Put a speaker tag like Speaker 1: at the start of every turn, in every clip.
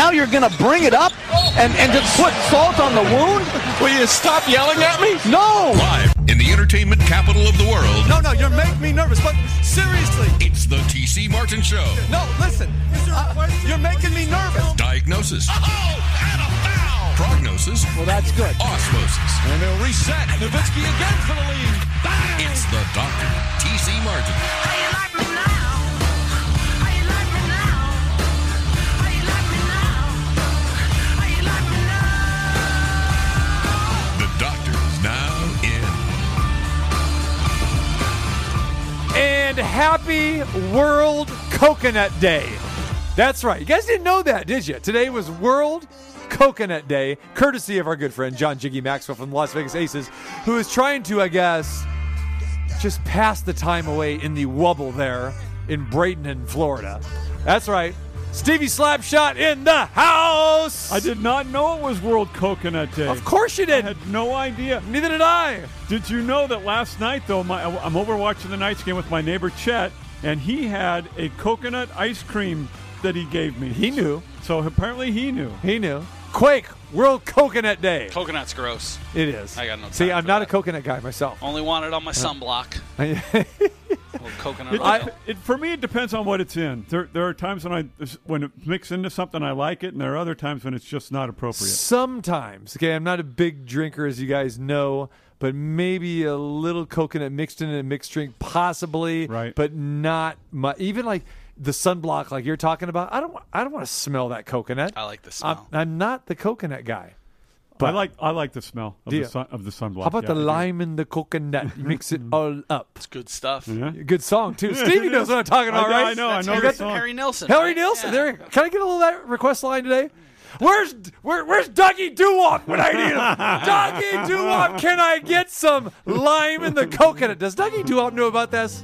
Speaker 1: now you're going to bring it up and, and just put salt on the wound?
Speaker 2: Will you stop yelling at me?
Speaker 1: No!
Speaker 3: Live in the entertainment capital of the world,
Speaker 2: No, no, you're making me nervous. But seriously,
Speaker 3: it's the TC Martin Show.
Speaker 2: no, listen. Uh, you're making me nervous.
Speaker 3: Diagnosis. Oh, and a foul! prognosis.
Speaker 1: Well, that's good.
Speaker 3: Osmosis.
Speaker 2: And they'll reset. Nowitzki again for the lead. Bang!
Speaker 3: It's the doctor, TC Martin.
Speaker 4: And happy World Coconut Day. That's right. You guys didn't know that, did you? Today was World Coconut Day, courtesy of our good friend John Jiggy Maxwell from the Las Vegas Aces, who is trying to, I guess, just pass the time away in the wubble there in Brayton Bradenton, Florida. That's right. Stevie Slapshot in the house.
Speaker 5: I did not know it was World Coconut Day.
Speaker 4: Of course you did.
Speaker 5: I had no idea.
Speaker 4: Neither did I.
Speaker 5: Did you know that last night, though, my, I'm over watching the Knights game with my neighbor Chet, and he had a coconut ice cream that he gave me.
Speaker 4: He knew.
Speaker 5: So apparently he knew.
Speaker 4: He knew. Quake, World Coconut Day.
Speaker 6: Coconut's gross.
Speaker 4: It is.
Speaker 6: I got no
Speaker 4: See, I'm
Speaker 6: for
Speaker 4: not
Speaker 6: that.
Speaker 4: a coconut guy myself.
Speaker 6: Only want it on my sunblock. Little coconut
Speaker 5: It,
Speaker 6: oil.
Speaker 5: it, for me, it depends on what it's in. There, there are times when I when it mixes into something I like it, and there are other times when it's just not appropriate.
Speaker 4: Sometimes, okay, I'm not a big drinker, as you guys know, but maybe a little coconut mixed in a mixed drink, possibly,
Speaker 5: Right.
Speaker 4: But not much. Even like the sunblock, like you're talking about. I don't. wa- I don't want to smell that coconut.
Speaker 6: I like the
Speaker 4: I'm,
Speaker 6: smell.
Speaker 4: I'm not the coconut guy.
Speaker 5: I like I like the smell of
Speaker 4: Do
Speaker 5: the sun, of the sunblock.
Speaker 4: How about
Speaker 5: yeah,
Speaker 4: the lime and the coconut? Mix it mm-hmm. all up.
Speaker 6: It's good stuff.
Speaker 5: Yeah.
Speaker 4: Good song too. Stevie knows what I'm talking about,
Speaker 5: I
Speaker 4: right?
Speaker 5: I know,
Speaker 6: That's
Speaker 5: I know
Speaker 6: Harry,
Speaker 5: the song.
Speaker 6: Harry Nilsson.
Speaker 4: Harry
Speaker 6: right?
Speaker 4: Nilsson.
Speaker 6: Yeah.
Speaker 4: There. Can I get a little of that request line today? Where's where, where's Dougie Doo-Wop when I need him? Dougie Doo-Wop, can I get some lime in the coconut? Does Dougie Doo-Wop know about this?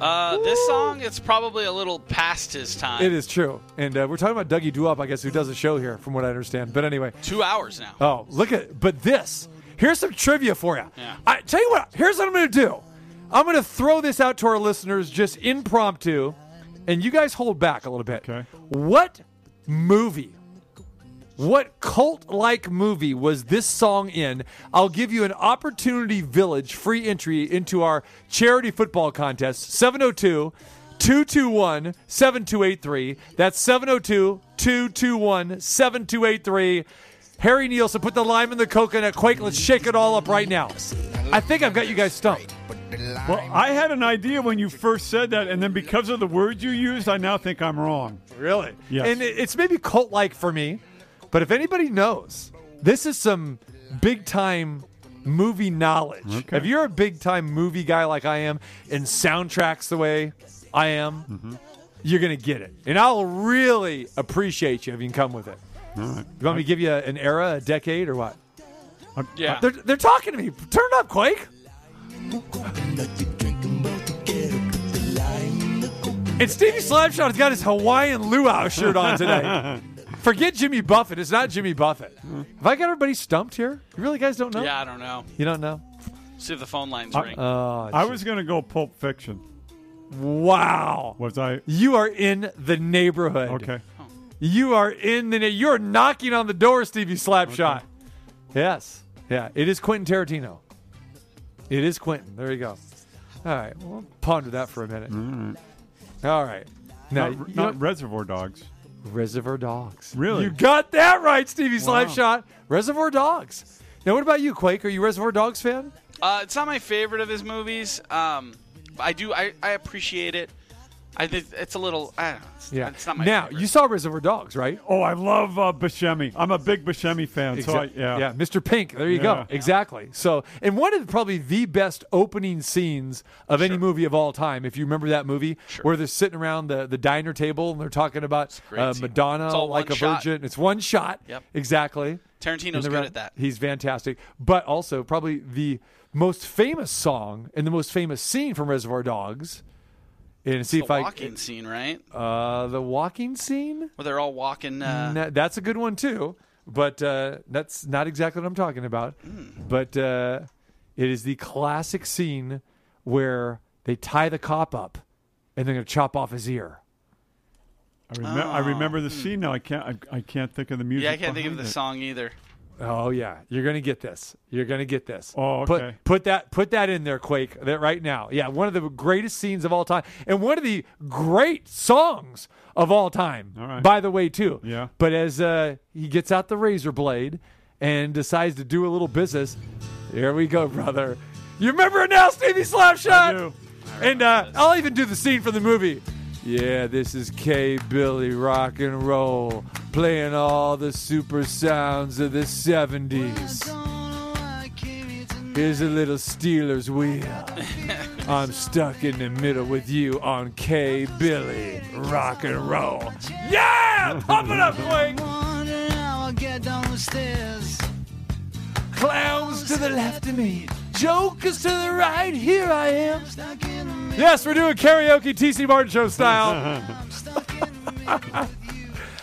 Speaker 6: Uh, this song, it's probably a little past his time.
Speaker 4: It is true, and uh, we're talking about Dougie Doo-Wop, I guess, who does a show here, from what I understand. But anyway,
Speaker 6: Two hours now.
Speaker 4: oh look at but this. Here's some trivia for you.
Speaker 6: Yeah.
Speaker 4: I tell you what. Here's what I'm going to do. I'm going to throw this out to our listeners just impromptu, and you guys hold back a little bit.
Speaker 5: Okay.
Speaker 4: What movie? What cult like movie was this song in? I'll give you an Opportunity Village free entry into our charity football contest 702 221 7283. That's 702 221 7283. Harry Nilsson, put the lime in the coconut. Quake, let's shake it all up right now. I think I've got you guys stumped.
Speaker 5: Well, I had an idea when you first said that, and then because of the words you used, I now think I'm wrong.
Speaker 4: Really?
Speaker 5: Yes.
Speaker 4: And it's maybe cult like for me, but if anybody knows, this is some big time movie knowledge.
Speaker 5: Okay.
Speaker 4: If you're a big time movie guy like I am, and soundtracks the way I am,
Speaker 5: Mm-hmm.
Speaker 4: you're going to get it. And I'll really appreciate you if you can come with it.
Speaker 5: All right.
Speaker 4: You want me to give you an era, a decade, or what?
Speaker 6: Yeah.
Speaker 4: They're, they're talking to me. Turn it up, Quake. And Stevie Slapshot has got his Hawaiian luau shirt on today. Forget Jimmy Buffett. It's not Jimmy Buffett. Have I got everybody stumped here? You really guys don't know?
Speaker 6: Yeah, I don't know.
Speaker 4: You don't know?
Speaker 6: See if the phone lines
Speaker 5: I-
Speaker 6: ring.
Speaker 4: Oh,
Speaker 5: I was going to go Pulp Fiction.
Speaker 4: wow.
Speaker 5: Was I?
Speaker 4: You are in the neighborhood.
Speaker 5: Okay.
Speaker 4: You are in the. Na- you're knocking on the door, Stevie Slapshot. Yes. Yeah. It is Quentin Tarantino. It is Quentin. There you go. All right. We'll ponder that for a minute. All right. Now,
Speaker 5: Not, not Reservoir Dogs.
Speaker 4: Reservoir Dogs.
Speaker 5: Really?
Speaker 4: You got that right, Stevie
Speaker 5: Wow.
Speaker 4: Slapshot. Reservoir Dogs. Now, what about you, Quake? Are you a Reservoir Dogs fan?
Speaker 6: Uh, it's not my favorite of his movies. Um, but I do. I, I appreciate it. I think it's a little. I don't know. It's,
Speaker 4: Yeah.
Speaker 6: It's not my.
Speaker 4: now,
Speaker 6: favorite.
Speaker 4: you saw Reservoir Dogs, right?
Speaker 5: Oh, I love uh, Buscemi. I'm a big Buscemi fan. So I,
Speaker 4: Exact-
Speaker 5: yeah.
Speaker 4: Mr. Pink. There you go.
Speaker 5: Yeah.
Speaker 4: Exactly. So, and one of the, probably the best opening scenes of any movie of all time, if you remember that movie, where they're sitting around the, the diner table and they're talking about uh. Madonna like a
Speaker 6: shot.
Speaker 4: virgin. It's one shot.
Speaker 6: Yep.
Speaker 4: Exactly.
Speaker 6: Tarantino's
Speaker 4: And
Speaker 6: good
Speaker 4: re-
Speaker 6: at that.
Speaker 4: He's fantastic. But also, probably the most famous song and the most famous scene from Reservoir Dogs. And see
Speaker 6: the
Speaker 4: if I
Speaker 6: walking scene, right?
Speaker 4: uh the walking scene.
Speaker 6: Where they're all walking. Uh,
Speaker 4: Na- that's a good one too, but uh, that's not exactly what I'm talking about. But uh, it is the classic scene where they tie the cop up and they're going to chop off his ear.
Speaker 5: I, remem- I remember the scene now. I can't. I, I can't think of the music.
Speaker 6: Yeah, I can't think of the
Speaker 5: it.
Speaker 6: song either.
Speaker 4: Oh yeah, you're gonna get this. You're gonna get this.
Speaker 5: Oh,
Speaker 4: Put
Speaker 5: okay.
Speaker 4: put that put that in there, Quake. That right now. Yeah, one of the greatest scenes of all time, and one of the great songs of all time.
Speaker 5: All right.
Speaker 4: By the way, too.
Speaker 5: Yeah.
Speaker 4: But as uh, he gets out the razor blade and decides to do a little business, here we go, brother. You remember it now, Stevie Slapshot?
Speaker 5: I do.
Speaker 4: And uh, I'll even do the scene from the movie. Yeah, this is K Billy rock and roll, playing all the super sounds of the 70s. Here's a little Stealers Wheel. I'm stuck in the middle with you on K Billy rock and roll. Yeah! Pump it up, Quake! Clowns to the left of me, jokers to the right, here I am. Yes, we're doing karaoke TC Martin Show style.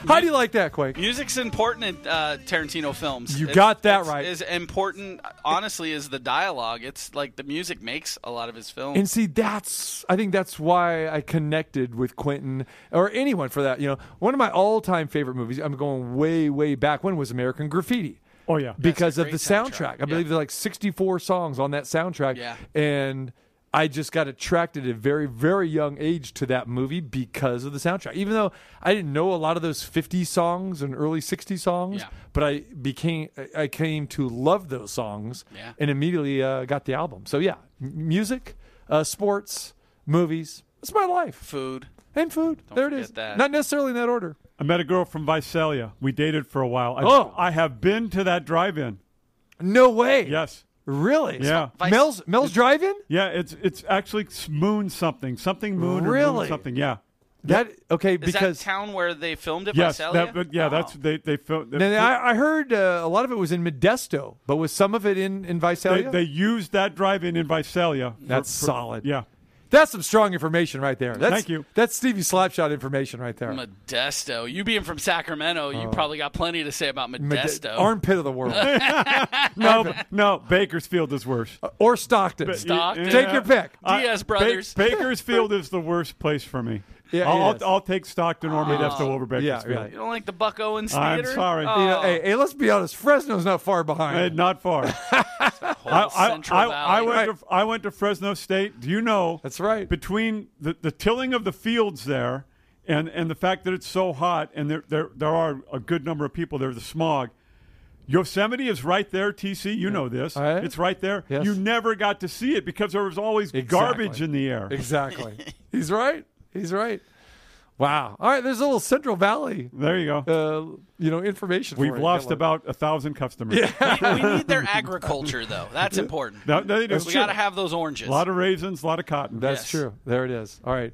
Speaker 4: How do you like that, Quake?
Speaker 6: Music's important in uh, Tarantino films.
Speaker 4: You
Speaker 6: It's-
Speaker 4: got that
Speaker 6: it's-
Speaker 4: right.
Speaker 6: As important, honestly, as the dialogue. It's like the music makes a lot of his films.
Speaker 4: And see, that's I think that's why I connected with Quentin or anyone for that. You know, one of my all-time favorite movies. I'm going way, way back. When was American Graffiti?
Speaker 5: Oh yeah.
Speaker 4: because
Speaker 6: a
Speaker 4: of the soundtrack.
Speaker 6: soundtrack.
Speaker 4: I believe
Speaker 6: Yeah.
Speaker 4: there's like 64 songs on that soundtrack.
Speaker 6: Yeah.
Speaker 4: And I just got attracted at a very, very young age to that movie because of the soundtrack. Even though I didn't know a lot of those 50 songs and early 60 songs,
Speaker 6: Yeah.
Speaker 4: but I became, I came to love those songs
Speaker 6: Yeah.
Speaker 4: and immediately uh, got the album. So yeah, m- music, uh, sports, movies. It's my life.
Speaker 6: Food.
Speaker 4: And food. there it
Speaker 6: forget
Speaker 4: is.
Speaker 6: that.
Speaker 4: Not necessarily in that order.
Speaker 5: I met a girl from Visalia. We dated for a while. I,
Speaker 4: Oh.
Speaker 5: I have been to that drive-in.
Speaker 4: No way.
Speaker 5: Yes.
Speaker 4: Really?
Speaker 5: Yeah.
Speaker 6: Vice-
Speaker 4: Mel's Mel's Drive-In?
Speaker 5: Yeah, it's it's actually Moon something, something Moon or
Speaker 4: Really?
Speaker 5: Moon something. Yeah.
Speaker 4: That okay
Speaker 6: Is
Speaker 4: because
Speaker 6: that town where they filmed it?
Speaker 5: Yes.
Speaker 6: Visalia?
Speaker 5: That, but yeah,
Speaker 6: Oh.
Speaker 5: that's they they filmed.
Speaker 4: Now, I, I heard uh, a lot of it was in Modesto, but was some of it in in Visalia?
Speaker 5: they used that drive-in in Visalia.
Speaker 4: That's
Speaker 5: for-
Speaker 4: solid.
Speaker 5: Yeah.
Speaker 4: That's some strong information right there. That's,
Speaker 5: Thank you.
Speaker 4: That's Stevie Slapshot information right there.
Speaker 6: Modesto. You being from Sacramento, you oh. probably got plenty to say about.
Speaker 4: Mode-
Speaker 6: Modesto.
Speaker 4: Armpit of the world,
Speaker 5: No, no. Bakersfield is worse.
Speaker 4: Uh, or Stockton.
Speaker 5: But-
Speaker 6: Stockton.
Speaker 4: Take your pick.
Speaker 6: Diaz
Speaker 5: Ba-
Speaker 6: brothers.
Speaker 5: Bakersfield is the worst place for me.
Speaker 4: Yeah,
Speaker 5: I'll. I'll, I'll take Stockton or Modesto over
Speaker 4: Yeah,
Speaker 5: Bakersfield.
Speaker 4: yeah.
Speaker 6: you don't like the Buck Owens
Speaker 5: I'm sorry.
Speaker 6: Oh,
Speaker 4: You know, hey, hey, let's be honest. Fresno's not far
Speaker 5: Eh,
Speaker 4: behind.
Speaker 5: not far. I, I,
Speaker 6: Central
Speaker 5: I,
Speaker 6: Valley.
Speaker 5: I went to I went to Fresno State. Do you know?
Speaker 4: That's right.
Speaker 5: Between the, the tilling of the fields there, and, and the fact that it's so hot, and there, there there are a good number of people there. The smog. Yosemite is right there. TC, you know this.
Speaker 4: All right.
Speaker 5: It's right there.
Speaker 4: Yes.
Speaker 5: You never got to see it because there was always
Speaker 4: Exactly.
Speaker 5: garbage in the air.
Speaker 4: exactly. He's right. He's right. Wow. All right. There's a little Central Valley,
Speaker 5: There you go.
Speaker 4: uh, you know, information.
Speaker 5: We've
Speaker 4: for
Speaker 5: lost about a thousand customers. Yeah.
Speaker 6: we, we need their agriculture, though. That's important.
Speaker 5: That, that is
Speaker 6: we got to have those oranges.
Speaker 5: a lot of raisins, a lot of cotton.
Speaker 4: That's
Speaker 6: Yes.
Speaker 4: true. There it is. All right.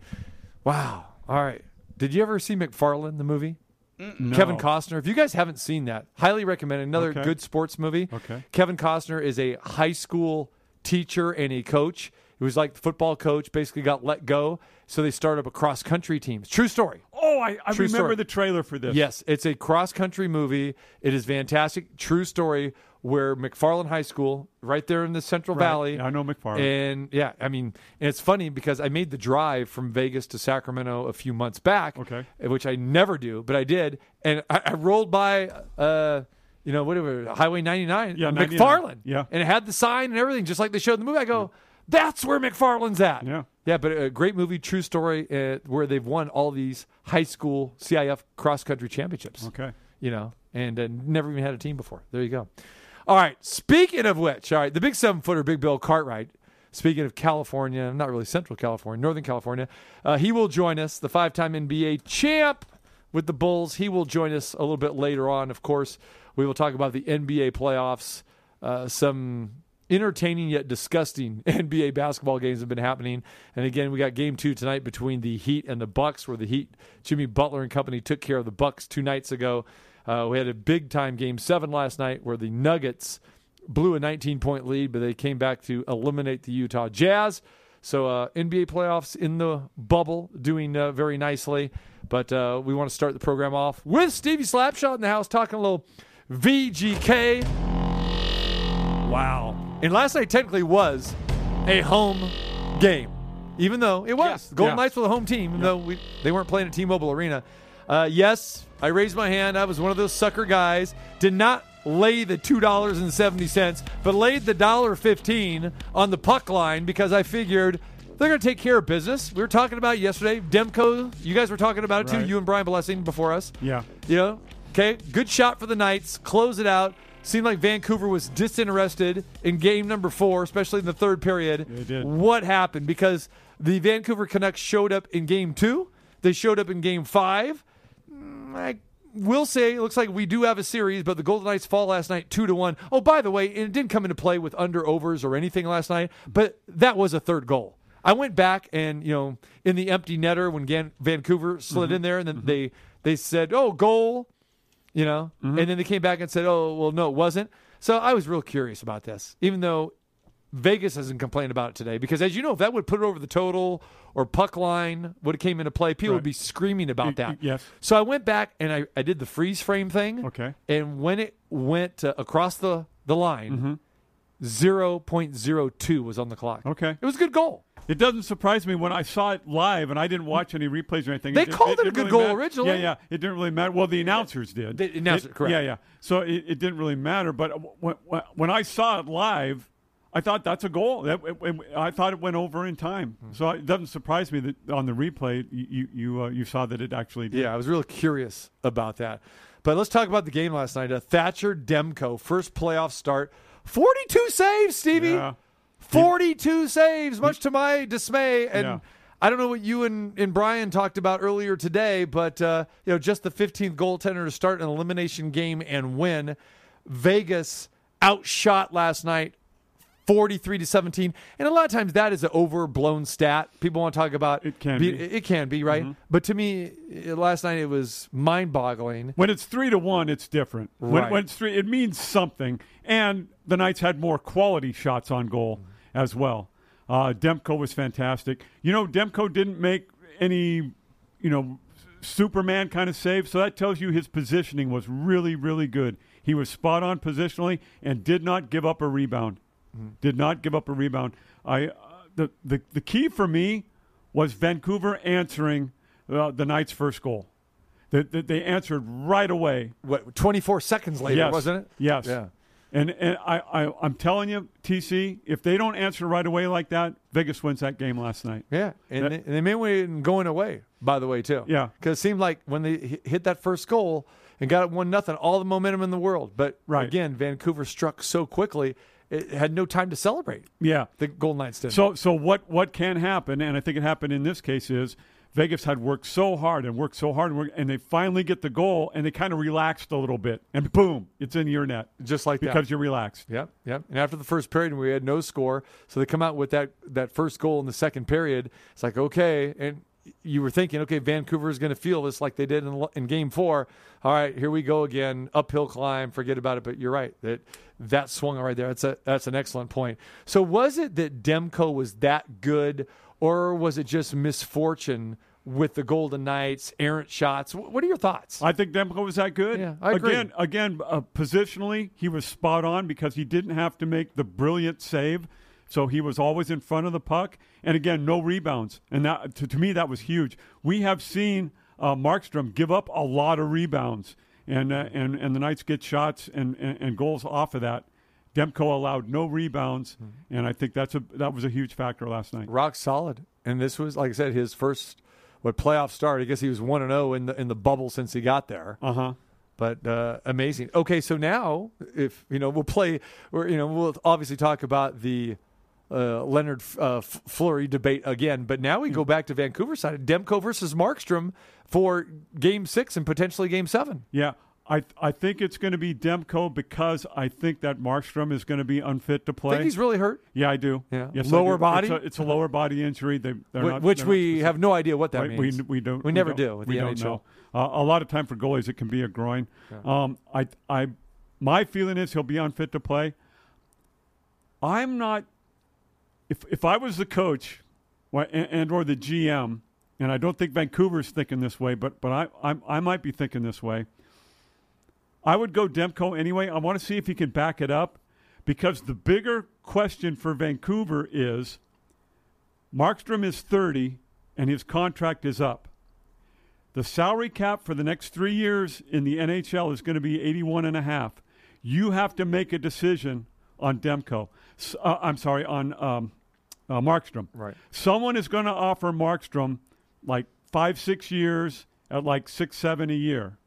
Speaker 4: Wow. All right. Did you ever see McFarland the movie?
Speaker 5: No.
Speaker 4: Kevin Costner. If you guys haven't seen that, highly recommend it. Another
Speaker 5: Okay.
Speaker 4: good sports movie.
Speaker 5: Okay.
Speaker 4: Kevin Costner is a high school teacher and a coach. He was like the football coach, basically got let go. So they start up a cross country team. True story.
Speaker 5: Oh, I, I
Speaker 4: True
Speaker 5: remember
Speaker 4: story.
Speaker 5: the trailer for this.
Speaker 4: Yes, it's a cross country movie. It is fantastic. True story where McFarland High School, right there in the Central
Speaker 5: Right.
Speaker 4: Valley.
Speaker 5: Yeah, I know McFarland.
Speaker 4: And yeah, I mean, and it's funny because I made the drive from Vegas to Sacramento a few months back.
Speaker 5: Okay.
Speaker 4: Which I never do, but I did. And I, I rolled by, uh, you know, whatever, Highway 99.
Speaker 5: Yeah, 99.
Speaker 4: McFarland.
Speaker 5: Yeah.
Speaker 4: And it had the sign and everything, just like they showed in the movie. I go, that's where McFarland's at.
Speaker 5: Yeah.
Speaker 4: Yeah, but a great movie, true story, uh, where they've won all these high school CIF cross country championships.
Speaker 5: Okay.
Speaker 4: You know, and uh, never even had a team before. There you go. All right. Speaking of which, all right, the big seven footer, Big Bill Cartwright. Speaking of California, not really Central California, Northern California, uh, he will join us, the five time NBA champ with the Bulls. He will join us a little bit later on. Of course, we will talk about the NBA playoffs, uh, some entertaining yet disgusting NBA basketball games have been happening. And again, we got game two tonight between the Heat and the Bucks, where the Heat, Jimmy Butler and company took care of the Bucks two nights ago. Uh, we had a big time game seven last night where the Nuggets blew a 19 point lead, but they came back to eliminate the Utah Jazz. So uh, NBA playoffs in the bubble, doing uh, very nicely. But uh, we want to start the program off with Stevie Slapshot in the house, talking a little VGK. Wow. And last night technically was a home game, even though it was.
Speaker 5: Yeah.
Speaker 4: Golden
Speaker 5: Yeah.
Speaker 4: Knights were the home team, even though we, they weren't playing at T-Mobile Arena. Uh, yes, I raised my hand. I was one of those sucker guys. Did not lay the two dollars and seventy cents, but laid the dollar fifteen on the puck line because I figured they're going to take care of business. We were talking about it yesterday. Demko, you guys were talking about it too. You and Brian Blessing before us.
Speaker 5: Yeah.
Speaker 4: You know, okay, good shot for the Knights. Close it out. Seemed like Vancouver was disinterested in game number four, especially in the third period.
Speaker 5: They did.
Speaker 4: What happened? Because the Vancouver Canucks showed up in game two. They showed up in game five. Mm, I will say it looks like we do have a series, but the Golden Knights fall last night two to one. Oh, by the way, it didn't come into play with under overs or anything last night, but that was a third goal. I went back and you know in the empty netter when Gan- Vancouver slid in there, and then they they said, "Oh, goal," you know, and then they came back and said, "Oh, well, no, it wasn't." So I was real curious about this, even though Vegas hasn't complained about it today because, as you know, if that would put it over the total or puck line would have came into play, people would be screaming about that.
Speaker 5: yes.
Speaker 4: So I went back and I, I did the freeze frame thing.
Speaker 5: Okay.
Speaker 4: And when it went uh, across the the line, zero point zero two was on the clock.
Speaker 5: Mm-hmm. Okay.
Speaker 4: It was a good goal.
Speaker 5: It doesn't surprise me when I saw it live, and I didn't watch any replays or anything.
Speaker 4: They
Speaker 5: didn't-
Speaker 4: called it a
Speaker 5: didn't
Speaker 4: good
Speaker 5: really
Speaker 4: goal
Speaker 5: matter.
Speaker 4: originally.
Speaker 5: Yeah, yeah. It didn't really matter. Well, the announcers did.
Speaker 4: The announcers,
Speaker 5: It-
Speaker 4: correct.
Speaker 5: Yeah, yeah. So it, it didn't really matter. But when, when- when I saw it live, I thought that's a goal. That it- it- I thought it went over in time.
Speaker 4: Hmm.
Speaker 5: So it doesn't surprise me that on the replay you you you, uh, you saw that it actually did.
Speaker 4: Yeah, I was real curious about that. But let's talk about the game last night. Uh, Thatcher Demko, first playoff start, 42 saves, Stevie.
Speaker 5: Yeah.
Speaker 4: 42 saves, much to my dismay. And
Speaker 5: Yeah.
Speaker 4: I don't know what you and, and Brian talked about earlier today, but uh, you know, just the 15th goaltender to start an elimination game and win. Vegas outshot last night 43 to 17 and a lot of times that is an overblown stat people want to talk about
Speaker 5: It can
Speaker 4: be-
Speaker 5: be.
Speaker 4: it can be right but to me eh, last night it was mind-boggling
Speaker 5: When it's three to one, it's different. When,
Speaker 4: Right.
Speaker 5: when it's three, it means something. And the Knights had more quality shots on goal as well. Uh, Demko was fantastic. You know, Demko didn't make any, you know, Superman kind of save. So that tells you his positioning was really, really good. He was spot on positionally and did not give up a rebound. Did not give up a rebound. I uh, the, the the key for me was Vancouver answering uh, the Knights' first goal. That that they answered right away.
Speaker 4: what 24 seconds later
Speaker 5: yes,
Speaker 4: wasn't it
Speaker 5: Yes.
Speaker 4: yeah
Speaker 5: And and I, I I'm telling you, TC, if they don't answer right away like that, Vegas wins that game last night.
Speaker 4: yeah and,
Speaker 5: That-
Speaker 4: they, and they may win going away by the way too
Speaker 5: Yeah.
Speaker 4: because it seemed like when they hit that first goal and got it one nothing all the momentum in the world but
Speaker 5: Right.
Speaker 4: again vancouver struck so quickly it had no time to celebrate
Speaker 5: Yeah.
Speaker 4: the golden knights did
Speaker 5: So so what what can happen, and I think it happened in this case is Vegas had worked so hard and worked so hard, and, worked, and they finally get the goal, and they kind of relaxed a little bit, and boom, it's in your net
Speaker 4: just like that
Speaker 5: because you're relaxed.
Speaker 4: Yep, yep. And after the first period, we had no score, so they come out with that that first goal in the second period. It's like okay, and you were thinking, okay, Vancouver is going to feel this like they did in, in Game Four. All right, here we go again, uphill climb. Forget about it. But you're right that that swung right there. That's a that's an excellent point. So was it that Demko was that good, or was it just misfortune? With the Golden Knights, errant shots. What are your thoughts?
Speaker 5: I think Demko was that good.
Speaker 4: Yeah, I agree.
Speaker 5: Again, again, uh, positionally, he was spot on because he didn't have to make the brilliant save, so he was always in front of the puck. And again, no rebounds, and that to, to me that was huge. We have seen uh, Markstrom give up a lot of rebounds, and uh, and and the Knights get shots and, and, and goals off of that. Demko allowed no rebounds,
Speaker 4: Hmm.
Speaker 5: and I think that's a that was a huge factor last night.
Speaker 4: rock solid. And this was, like I said, his first what playoff start. I guess he was one and zero in the in the bubble since he got there.
Speaker 5: Uh huh.
Speaker 4: But uh, amazing. Okay, so now if you know we'll play, or you know we'll obviously talk about the uh, Lehner uh, Fleury debate again. But now we go back to Vancouver side, Demko versus Markstrom for Game Six and potentially Game Seven.
Speaker 5: Yeah, I I think it's going to be Demko because I think that Markstrom is going to be unfit to
Speaker 4: I
Speaker 5: play.
Speaker 4: think he's really hurt,
Speaker 5: yeah, I do.
Speaker 4: Yeah.
Speaker 5: Yes,
Speaker 4: Lower
Speaker 5: do.
Speaker 4: body?
Speaker 5: It's a, it's a lower body injury. They, they're
Speaker 4: wh-
Speaker 5: not,
Speaker 4: which we have no idea what that
Speaker 5: Right, we,
Speaker 4: means.
Speaker 5: we don't.
Speaker 4: We never
Speaker 5: don't-
Speaker 4: do with
Speaker 5: we
Speaker 4: the
Speaker 5: don't
Speaker 4: NHL.
Speaker 5: know. Uh, a lot of time for goalies, it can be a groin. Um, I I my feeling is he'll be unfit to play. I'm not. If if I was the coach, and, and or the GM, and I don't think Vancouver's thinking this way, but but I I'm, I might be thinking this way. I would go Demko anyway. I want to see if he can back it up, because the bigger question for Vancouver is, Markstrom is 30 and his contract is up. The salary cap for the next three years in the NHL is going to be 81 and a half. You have to make a decision on Demko. Uh, I'm sorry, on um, uh, Markstrom.
Speaker 4: Right.
Speaker 5: Someone is going to offer Markstrom like five, six years at like six, seven a year.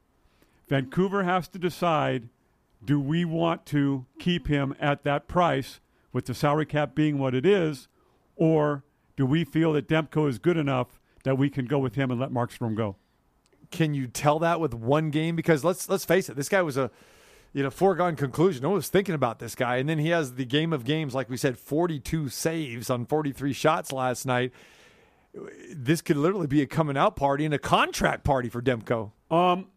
Speaker 5: Vancouver has to decide do we want to keep him at that price with the salary cap being what it is, or do we feel that Demko is good enough that we can go with him and let Markstrom go?
Speaker 4: Can you tell that with one game? Because let's let's face it, this guy was a you know foregone conclusion. No one was thinking about this guy, and then he has the game of games, like we said, forty-two saves on forty-three shots last night. This could literally be a coming out party and a contract party for Demko.
Speaker 5: Um,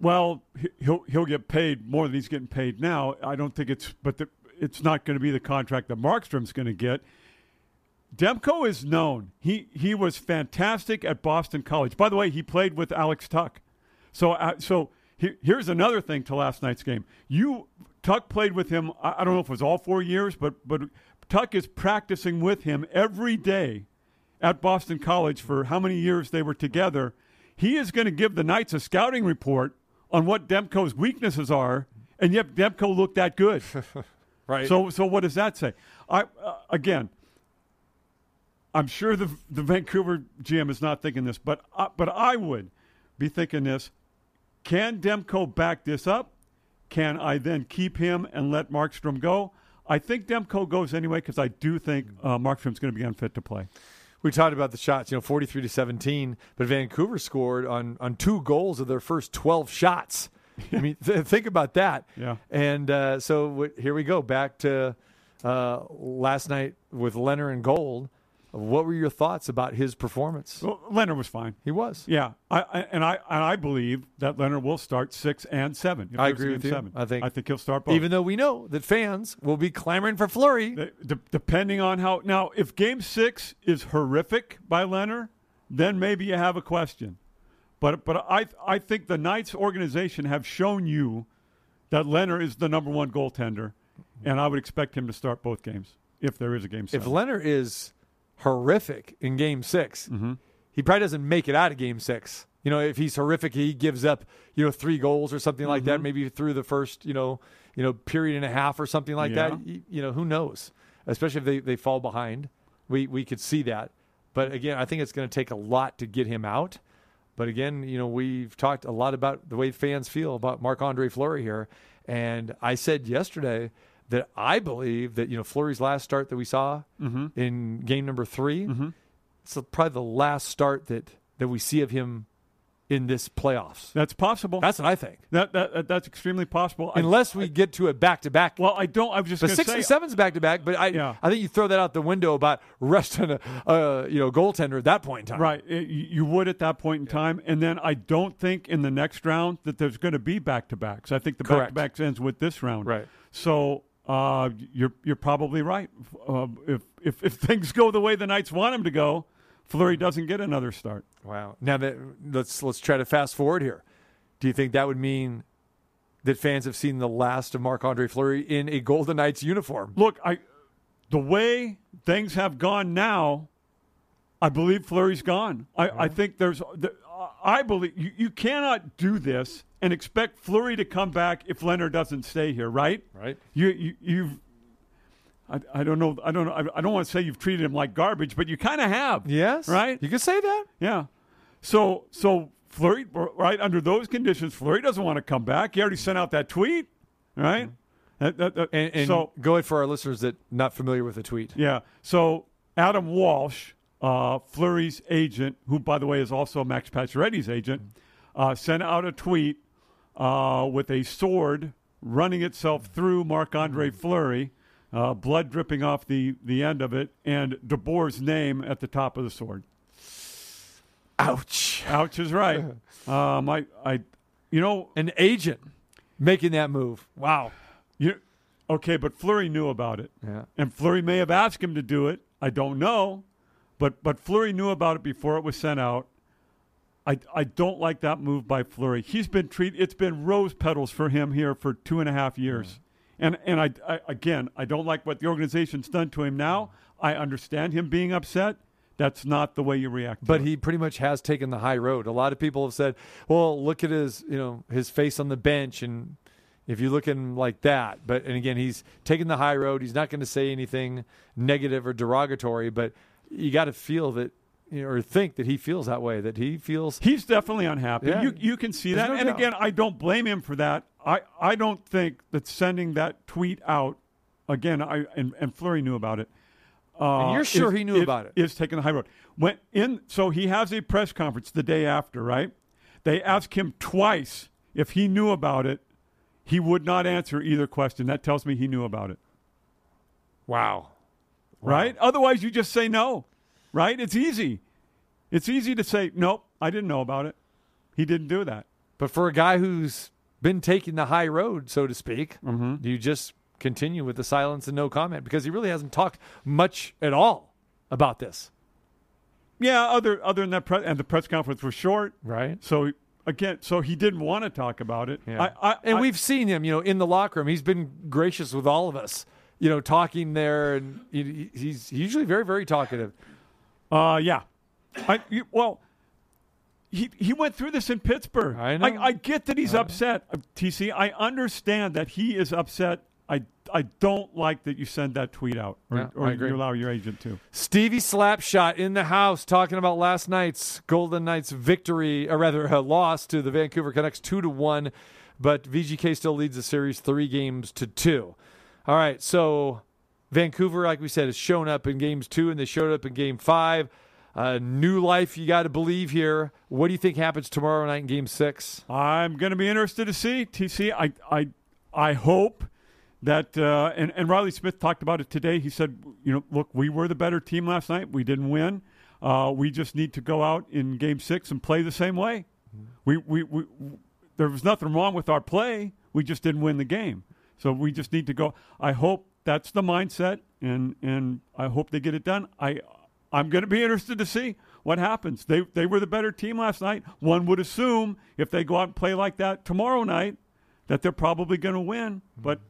Speaker 5: well, he- he'll he'll get paid more than he's getting paid now. I don't think it's, but the, it's not going to be the contract that Markstrom's going to get. Demko is known. He he was fantastic at Boston College. By the way, he played with Alex Tuch. So uh, so he, here's another thing to last night's game. You Tuch played with him. I, I don't know if it was all four years, but but Tuch is practicing with him every day at Boston College for how many years they were together. He is going to give the Knights a scouting report on what Demko's weaknesses are, and yet Demko looked that good.
Speaker 4: Right.
Speaker 5: So, so what does that say? I uh, again, I'm sure the the Vancouver GM is not thinking this, but uh, but I would be thinking this: Can Demko back this up? Can I then keep him and let Markstrom go? I think Demko goes anyway because I do think uh, Markstrom's going to be unfit to play.
Speaker 4: we talked about the shots, you know, 43 to 17, but Vancouver scored on on two goals of their first 12 shots. I mean, th- think about that.
Speaker 5: Yeah.
Speaker 4: And uh, so w- here we go back to uh, last night with Lehner and Gold. What were your thoughts about his performance?
Speaker 5: Well, Lehner was fine.
Speaker 4: He was.
Speaker 5: Yeah, I, I and I and I believe that Lehner will start six and seven.
Speaker 4: I agree with you.
Speaker 5: Seven.
Speaker 4: I think-
Speaker 5: I think he'll start both.
Speaker 4: Even though we know that fans will be clamoring for Fleury.
Speaker 5: D- d- depending on how now, if Game Six is horrific by Lehner, then maybe you have a question. But but I I think the Knights organization have shown you that Lehner is the number one goaltender, and I would expect him to start both games if there is a game
Speaker 4: if. Lehner is horrific in game 6
Speaker 5: Mm-hmm.
Speaker 4: he probably doesn't make it out of game six. You know, if he's horrific, he gives up, you know, three goals or something like
Speaker 5: Mm-hmm.
Speaker 4: that, maybe through the first, you know, you know, period and a half or something like
Speaker 5: Yeah.
Speaker 4: that. You, you know, who knows? Especially if they, they fall behind. We we could see that. But again, I think it's going to take a lot to get him out. But again, you know, we've talked a lot about the way fans feel about Marc Andre Fleury here. And I said yesterday that I believe that, you know, Fleury's last start that we saw
Speaker 5: Mm-hmm.
Speaker 4: in game number 3 it's probably the last start that, that we see of him in this playoffs.
Speaker 5: That's possible.
Speaker 4: That's what I think.
Speaker 5: that, that, that- that's extremely possible. I-
Speaker 4: Unless we get to a back to back.
Speaker 5: well, I don't. I was just
Speaker 4: But
Speaker 5: to
Speaker 4: six
Speaker 5: say.
Speaker 4: and seven's back to back. But I,
Speaker 5: Yeah.
Speaker 4: I think you throw that out the window about resting a, uh, you know, goaltender at that point in time.
Speaker 5: Right, it- you you would at that point in time, and then I don't think in the next round that there's going to be back to backs. I think the back to backs ends with this round.
Speaker 4: Right.
Speaker 5: So uh, you're you're probably right. Uh, if if if things go the way the Knights want them to go, Fleury doesn't get another start.
Speaker 4: Wow. Now that let's let's try to fast forward here. Do you think that would mean that fans have seen the last of Marc Andre Fleury in a Golden Knights uniform?
Speaker 5: Look, I the way things have gone now, I believe Fleury's gone. I, I think there's. The, I believe you, you cannot do this and expect Fleury to come back if Lehner doesn't stay here, right?
Speaker 4: Right.
Speaker 5: You, you you've. I, I don't know. I don't know. I, I don't want to say you've treated him like garbage, but you kind of have.
Speaker 4: Yes.
Speaker 5: Right.
Speaker 4: You could say that.
Speaker 5: Yeah. So so Fleury, right under those conditions, Fleury doesn't want to come back. He already sent out that tweet, right? That- that- that-
Speaker 4: And, and
Speaker 5: so
Speaker 4: go ahead for our listeners that not familiar with the tweet.
Speaker 5: yeah. So Allan Walsh, uh, Fleury's agent, who by the way is also Max Pacioretty's agent, uh, sent out a tweet uh, with a sword running itself through Marc Andre Fleury, uh, blood dripping off the the end of it, and DeBoer's name at the top of the sword.
Speaker 4: Ouch.
Speaker 5: Ouch is right. Um, I, I, you know,
Speaker 4: An agent making that move. Wow.
Speaker 5: you, okay, but Fleury knew about it.
Speaker 4: Yeah.
Speaker 5: And Fleury may have asked him to do it. I don't know, but but Fleury knew about it before it was sent out. I, I don't like that move by Fleury. He's been treated. It's been rose petals for him here for two and a half years, and and I, I again I don't like what the organization's done to him now. I understand him being upset That's not the way you react. To
Speaker 4: But he pretty much has taken the high road. A lot of people have said, "Well, look at his, you know, his face on the bench, and if you look at him like that." But and again, he's taken the high road. He's not going to say anything negative or derogatory. But you got to feel that, you know, or think that he feels that way. That he feels
Speaker 5: He's definitely unhappy.
Speaker 4: Yeah.
Speaker 5: You you can see
Speaker 4: There's
Speaker 5: that.
Speaker 4: no
Speaker 5: and
Speaker 4: doubt.
Speaker 5: again, I don't blame him for that. I, I don't think that sending that tweet out again, I and, and Fleury knew about it. Uh,
Speaker 4: And you're sure
Speaker 5: is-
Speaker 4: he knew about it.
Speaker 5: Is taking the high road. Went in so he has a press conference the day after, right? They ask him twice if he knew about it. He would not answer either question. That tells me he knew about it.
Speaker 4: wow.
Speaker 5: Right? Otherwise you just say no. Right? It's easy. It's easy to say, Nope, I didn't know about it. He didn't do that.
Speaker 4: But for a guy who's been taking the high road, so to speak,
Speaker 5: Mm-hmm.
Speaker 4: do you just continue with the silence and no comment because he really hasn't talked much at all about this,
Speaker 5: Yeah, other other than that, pre- and the press conference was short.
Speaker 4: right?
Speaker 5: So again, so he didn't want to talk about it. I, I,
Speaker 4: and
Speaker 5: I-
Speaker 4: we've seen him, you know, in the locker room. He's been gracious with all of us, you know, talking there, and he, he's usually very, very talkative.
Speaker 5: Uh, yeah, I you, well, he he went through this in Pittsburgh.
Speaker 4: I know.
Speaker 5: I, get that he's upset. Uh, TC, I understand that he is upset. I I don't like that you send that tweet out, or,
Speaker 4: Yeah,
Speaker 5: or you allow your agent to.
Speaker 4: Stevie Slapshot in the house talking about last night's Golden Knights victory, or rather a loss to the Vancouver Canucks two to one, but VGK still leads the series three games to two. All right, so Vancouver, like we said, has shown up in games two, and they showed up in game five. Uh, new life, you got to believe here. What do you think happens tomorrow night in game six?
Speaker 5: I'm going to be interested to see TC. I I I hope that uh, and and Riley Smith talked about it today. He said, you know, look, we were the better team last night. We didn't win. Uh, we just need to go out in Game Six and play the same way. We, we we there was nothing wrong with our play. We just didn't win the game. So we just need to go. I hope that's the mindset, and and I hope they get it done. I I'm going to be interested to see what happens. They they were the better team last night. One would assume if they go out and play like that tomorrow night, that they're probably going to win. Mm-hmm. But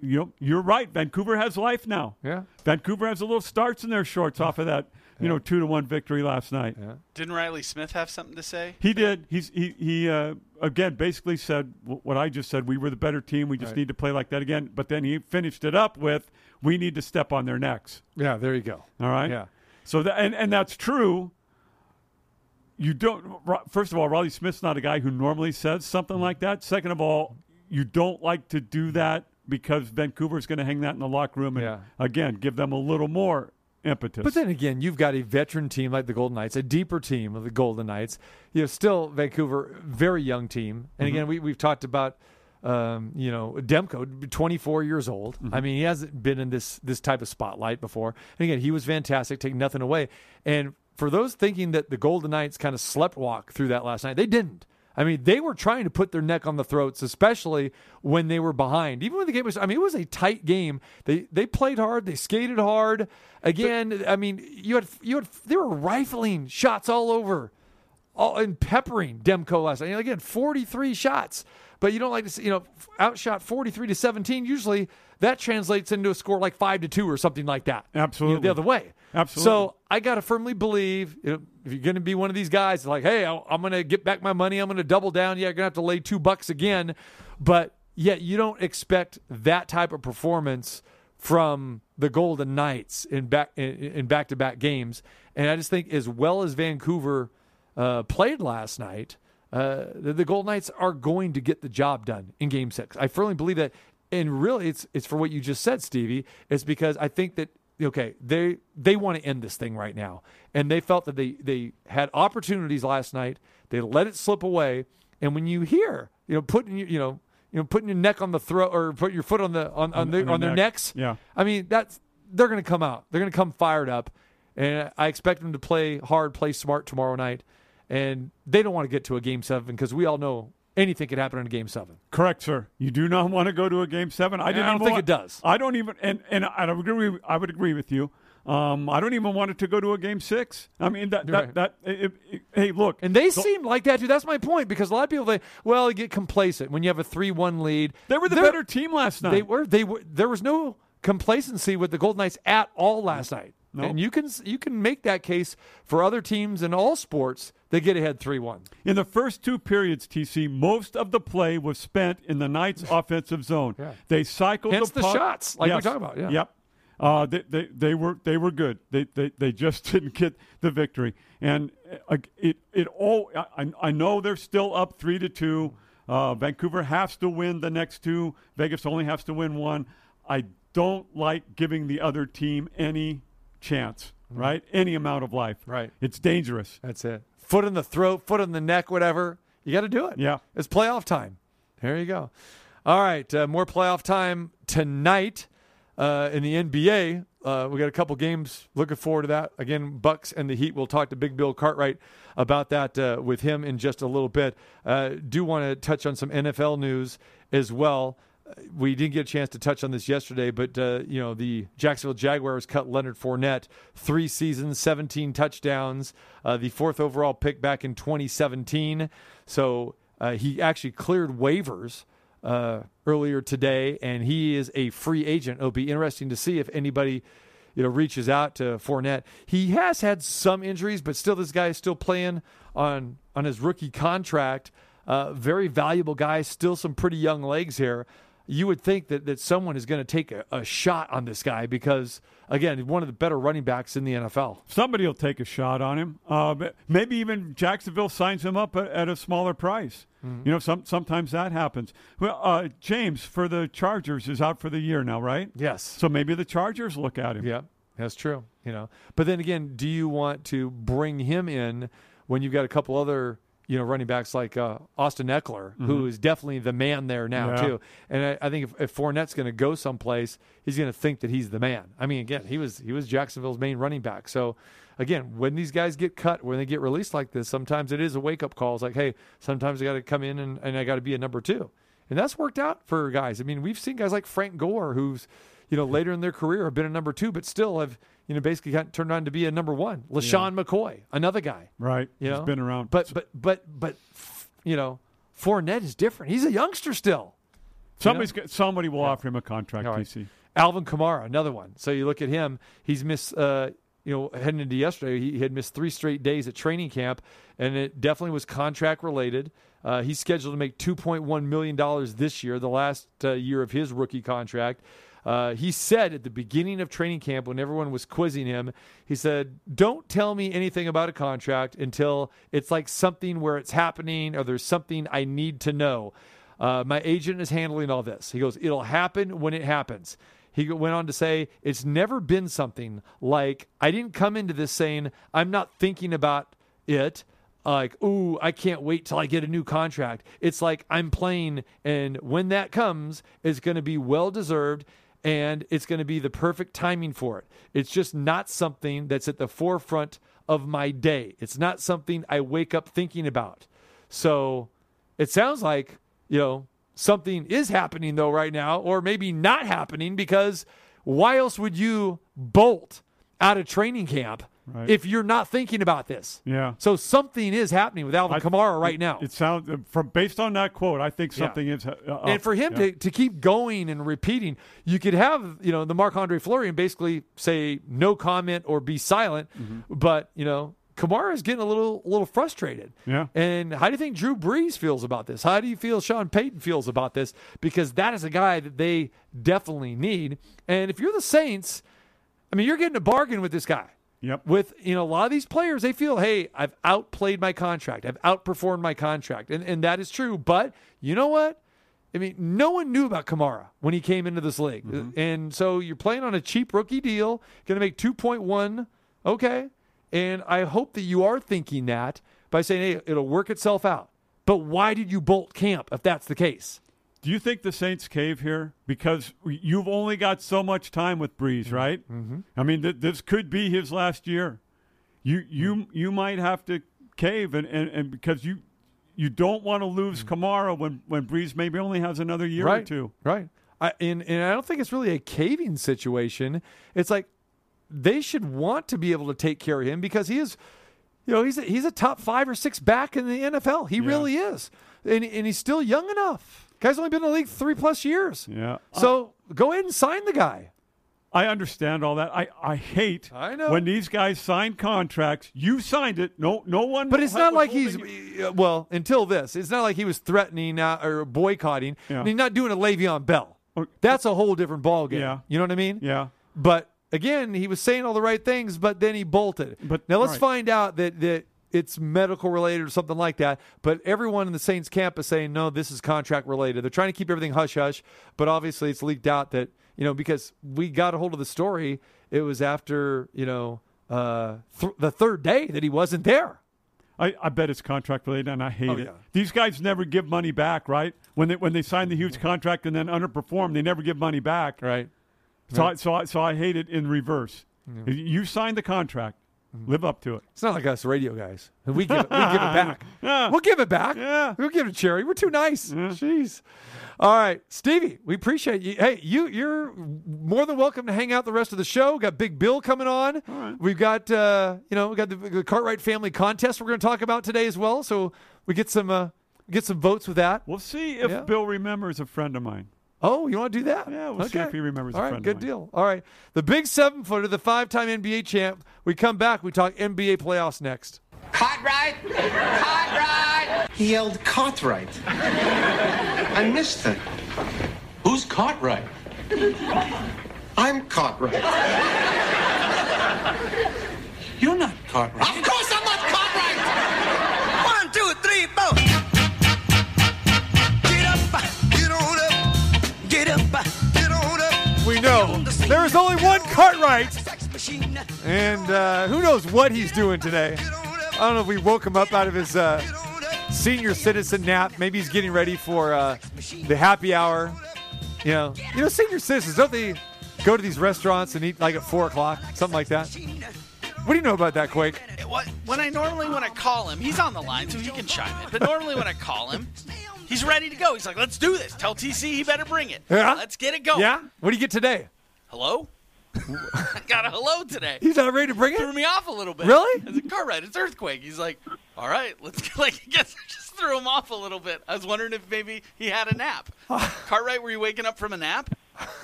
Speaker 5: you know, you're right. Vancouver has life now.
Speaker 4: Yeah.
Speaker 5: Vancouver has a little starts in their shorts off of that, you know, two to one victory last night.
Speaker 6: Didn't Riley Smith have something to say?
Speaker 5: He did. He's he he uh, again basically said wh- what I just said. We were the better team. We just need to play like that again. But then he finished it up with, "We need to step on their necks."
Speaker 4: Yeah, there you go.
Speaker 5: All right.
Speaker 4: Yeah.
Speaker 5: So that and and that's true. You don't. First of all, Riley Smith's not a guy who normally says something like that. Second of all, you don't like to do that because Vancouver's going to hang that in the locker room and
Speaker 4: Yeah.
Speaker 5: again give them a little more impetus.
Speaker 4: But then again, you've got a veteran team like the Golden Knights, a deeper team of the Golden Knights. You know, still Vancouver, very young team. And again, we we've talked about, um, you know, Demko, 24 years old. I mean, he hasn't been in this this type of spotlight before. And again, he was fantastic, taking nothing away. And for those thinking that the Golden Knights kind of slept walk through that last night, they didn't. I mean, they were trying to put their neck on the throats, especially when they were behind. Even when the game was, I mean, it was a tight game. They they played hard, they skated hard. Again, I mean, you had you had they were rifling shots all over, all and peppering Demko last night. Again, forty three shots, but you don't like to see, you know outshot forty three to seventeen. Usually that translates into a score like five to two or something like that. You know,
Speaker 5: Absolutely.
Speaker 4: the other way.
Speaker 5: Absolutely.
Speaker 4: So I got to firmly believe you know, if you're going to be one of these guys, like, hey, I'm going to get back my money. I'm going to double down. Yeah, you're going to have to lay two bucks again. But yet you don't expect that type of performance from the Golden Knights in back in, in back-to-back games. And I just think as well as Vancouver uh, played last night, uh, the, the Golden Knights are going to get the job done in Game Six. I firmly believe that, and really, it's it's for what you just said, Stevie. It's because I think that okay, they they want to end this thing right now, and they felt that they they had opportunities last night. They let it slip away, and when you hear you know putting you you know you know putting your neck on the throat or put your foot on the on on, their,
Speaker 5: on their
Speaker 4: on their
Speaker 5: neck.
Speaker 4: necks,
Speaker 5: Yeah.
Speaker 4: I mean that's they're going to come out. They're going to come fired up, and I expect them to play hard, play smart tomorrow night. And they don't want to get to a game seven because we all know anything could happen in a game seven.
Speaker 5: Correct, sir. You do not want to go to a game seven. I didn't.
Speaker 4: I don't think
Speaker 5: want-
Speaker 4: it does.
Speaker 5: I don't even, and and I would agree. I would agree with you. Um, I don't even want it to go to a game six. I mean that
Speaker 4: Right.
Speaker 5: that that. it- it- hey, look,
Speaker 4: And they
Speaker 5: the-
Speaker 4: seem like that too. That's my point because a lot of people think, well, you get complacent when you have a three-one lead.
Speaker 5: they were the better team last night.
Speaker 4: They were. They were. There was no complacency with the Golden Knights at all last night.
Speaker 5: No.
Speaker 4: And you can you can make that case for other teams in all sports that get ahead three one.
Speaker 5: In the first two periods, TC, most of the play was spent in the Knights' offensive zone.
Speaker 4: Yeah.
Speaker 5: They cycled
Speaker 4: Hence
Speaker 5: the
Speaker 4: the
Speaker 5: puck.
Speaker 4: shots, like
Speaker 5: Yes.
Speaker 4: talked about, yeah.
Speaker 5: Yep. Uh, they, they, they were they were good. They, they they just didn't get the victory, and uh, it it all. I, I know they're still up three to two. Uh, Vancouver has to win the next two. Vegas only has to win one. I don't like giving the other team any chance, right? Any amount of life.
Speaker 4: Mm-hmm. Right.
Speaker 5: It's dangerous.
Speaker 4: That's it. Foot in the throat, foot in the neck, whatever. You got to do it.
Speaker 5: Yeah.
Speaker 4: It's playoff time. There you go. All right. Uh, more playoff time tonight uh, in the NBA. Uh, we got a couple games. Looking forward to that. Again, Bucks and the Heat. We'll talk to Big Bill Cartwright about that uh, with him in just a little bit. Uh, do want to touch on some NFL news as well. We didn't get a chance to touch on this yesterday, but uh, you know the Jacksonville Jaguars cut Leonard Fournette, three seasons, 17 touchdowns, uh, the fourth overall pick back in 2017. So uh, he actually cleared waivers uh, earlier today, and he is a free agent. It'll be interesting to see if anybody, you know, reaches out to Fournette. He has had some injuries, but still, this guy is still playing on on his rookie contract. Uh, very valuable guy, still some pretty young legs here. You would think that, that someone is going to take a, a shot on this guy because, again, one of the better running backs in the NFL.
Speaker 5: Somebody will take a shot on him. Uh, maybe even Jacksonville signs him up at, at a smaller price. You know, some, sometimes that happens. Well, uh, James for the Chargers is out for the year now, right?
Speaker 4: Yes.
Speaker 5: So maybe the Chargers look at him.
Speaker 4: Yeah, that's true. You know, but then again, do you want to bring him in when you've got a couple other you know running backs like uh, Austin Ekeler, who is definitely the man there now
Speaker 5: Mm-hmm. Yeah.
Speaker 4: too? And I, I think if, if Fournette's going to go someplace, he's going to think that he's the man. I mean, again, he was he was Jacksonville's main running back, so. Again, when these guys get cut, when they get released like this, sometimes it is a wake up call. It's like, hey, sometimes I got to come in and, and I got to be a number two. And that's worked out for guys. I mean, we've seen guys like Frank Gore, who's, you know, later in their career have been a number two, but still have, you know, basically got turned on to be a number one. LeSean McCoy, another guy.
Speaker 5: Right.
Speaker 4: You
Speaker 5: He's
Speaker 4: know,
Speaker 5: been around.
Speaker 4: But but but but you know, Fournette is different. He's a youngster still.
Speaker 5: Somebody's got, somebody will offer him a contract,
Speaker 4: right.
Speaker 5: TC.
Speaker 4: Alvin Kamara, another one. So you look at him; he's missed. Uh, you know, heading into yesterday, he had missed three straight days at training camp, and it definitely was contract related. Uh, he's scheduled to make two point one million dollars this year, the last uh, year of his rookie contract. Uh, he said at the beginning of training camp, when everyone was quizzing him, he said, "Don't tell me anything about a contract until it's like something where it's happening or there's something I need to know." Uh, my agent is handling all this. He goes, it'll happen when it happens. He went on to say, it's never been something like, I didn't come into this saying, I'm not thinking about it. Like, ooh, I can't wait till I get a new contract. It's like I'm playing, and when that comes, it's going to be well deserved and it's going to be the perfect timing for it. It's just not something that's at the forefront of my day. It's not something I wake up thinking about. So it sounds like, you know, something is happening though right now, or maybe not happening because why else would you bolt out of training camp
Speaker 5: Right.
Speaker 4: if you're not thinking about this?
Speaker 5: Yeah.
Speaker 4: So something is happening with Alvin
Speaker 5: I-
Speaker 4: Kamara right now.
Speaker 5: It sounds from based on that quote. I think
Speaker 4: Yeah.
Speaker 5: something is. Uh,
Speaker 4: and for him
Speaker 5: Yeah.
Speaker 4: to, to keep going and repeating, you could have, you know, the Marc Andre Fleury and basically say no comment or be silent.
Speaker 5: Mm-hmm.
Speaker 4: But, you know, Kamara is getting a little a little frustrated.
Speaker 5: Yeah.
Speaker 4: And how do you think Drew Brees feels about this? How do you feel Sean Payton feels about this? Because that is a guy that they definitely need. And if you're the Saints, I mean, you're getting a bargain with this guy
Speaker 5: Yep.
Speaker 4: with you know a lot of these players they feel hey i've outplayed my contract. I've outperformed my contract. And, and that is true. But you know what? I mean no one knew about kamara when he came into this league. Mm-hmm. And so you're playing on a cheap rookie deal going to make 2.1 okay. And i hope that you are thinking that by saying hey it'll work itself out. But why did you bolt camp if that's the case
Speaker 5: Do you think the Saints cave here because you've only got so much time with Brees, right? Mm-hmm. I mean, th- this could be his last year. You you
Speaker 4: Mm.
Speaker 5: you might have to cave, and, and, and because you you don't want to lose Kamara when when Brees maybe only has another year
Speaker 4: right
Speaker 5: or two.
Speaker 4: right I, and, and i don't think it's really a caving situation it's like they should want to be able to take care of him because he is you know he's a, he's a top five or six back in the nfl he
Speaker 5: Yeah.
Speaker 4: really is and, and he's still young enough guy's only been in the league three plus years
Speaker 5: Yeah.
Speaker 4: so go ahead and sign the guy
Speaker 5: I understand all that. I, I hate
Speaker 4: I know.
Speaker 5: when these guys sign contracts. You signed it. No no one.
Speaker 4: But it's not like he's
Speaker 5: you-
Speaker 4: uh, well until this. It's not like he was threatening uh, or boycotting.
Speaker 5: Yeah.
Speaker 4: He's not doing a Le'Veon Bell.
Speaker 5: Oh,
Speaker 4: That's a whole different ballgame.
Speaker 5: Yeah.
Speaker 4: You know what I mean?
Speaker 5: Yeah.
Speaker 4: But again, he was saying all the right things, but then he bolted.
Speaker 5: But-
Speaker 4: now let's
Speaker 5: right.
Speaker 4: find out that that it's medical related or something like that. But everyone in the Saints camp is saying no, this is contract related. They're trying to keep everything hush hush, but obviously it's leaked out that you know because we got a hold of the story. It was after you know uh, th- the third day that he wasn't there.
Speaker 5: I, I bet it's contract related, and I hate
Speaker 4: Oh,
Speaker 5: it.
Speaker 4: yeah.
Speaker 5: These guys never give money back, right? When they when they sign the huge contract and then underperform, they never give money back.
Speaker 4: Right.
Speaker 5: So I, so I, so I hate it in reverse. You signed the contract,
Speaker 4: Mm-hmm.
Speaker 5: Live up to it.
Speaker 4: It's not like us radio guys. We give it, we give it back.
Speaker 5: Yeah.
Speaker 4: We'll give it back.
Speaker 5: Yeah.
Speaker 4: We'll give it to Cherry. We're too nice. Jeez. All right, Stevie, we appreciate you. Hey, you you're more than welcome to hang out the rest of the show. We got Big Bill coming on. We've got uh, you know we got the, the Cartwright family contest we're going to talk about today as well. So we get some uh, get some votes with that.
Speaker 5: We'll see if
Speaker 4: Yeah.
Speaker 5: Bill remembers a friend of mine.
Speaker 4: Oh, you want to do that?
Speaker 5: Yeah, we'll see if he remembers a
Speaker 4: All right, good deal. All right, the big seven footer, the five time NBA champ. We come back. We talk NBA playoffs next.
Speaker 7: Cartwright! Cartwright!
Speaker 8: He yelled Cartwright. I missed it.
Speaker 2: Who's Cartwright?
Speaker 8: I'm Cartwright.
Speaker 2: You're not Cartwright.
Speaker 4: Know there is only one Cartwright, and uh, who knows what he's doing today. I don't know if we woke him up out of his uh, senior citizen nap. Maybe he's getting ready for uh, the happy hour. You know, you know, senior citizens don't they go to these restaurants and eat like at four o'clock, something like that? What do you know about that, Quake?
Speaker 6: When I normally when I call him, he's on the line, so he can chime in. But normally when I call him, he's ready to go. He's like, "Let's do this. Tell TC he better bring it.
Speaker 4: Yeah?
Speaker 6: Let's get it going."
Speaker 4: Yeah. What do you get today?
Speaker 6: Hello. I got a hello today.
Speaker 4: He's not ready to bring it.
Speaker 6: threw
Speaker 4: it.
Speaker 6: me off a little bit.
Speaker 4: Really?
Speaker 6: I said, Cartwright, it's earthquake. He's like, all right, let's like. I guess I just threw him off a little bit. I was wondering if maybe he had a nap. Cartwright, were you waking up from a nap?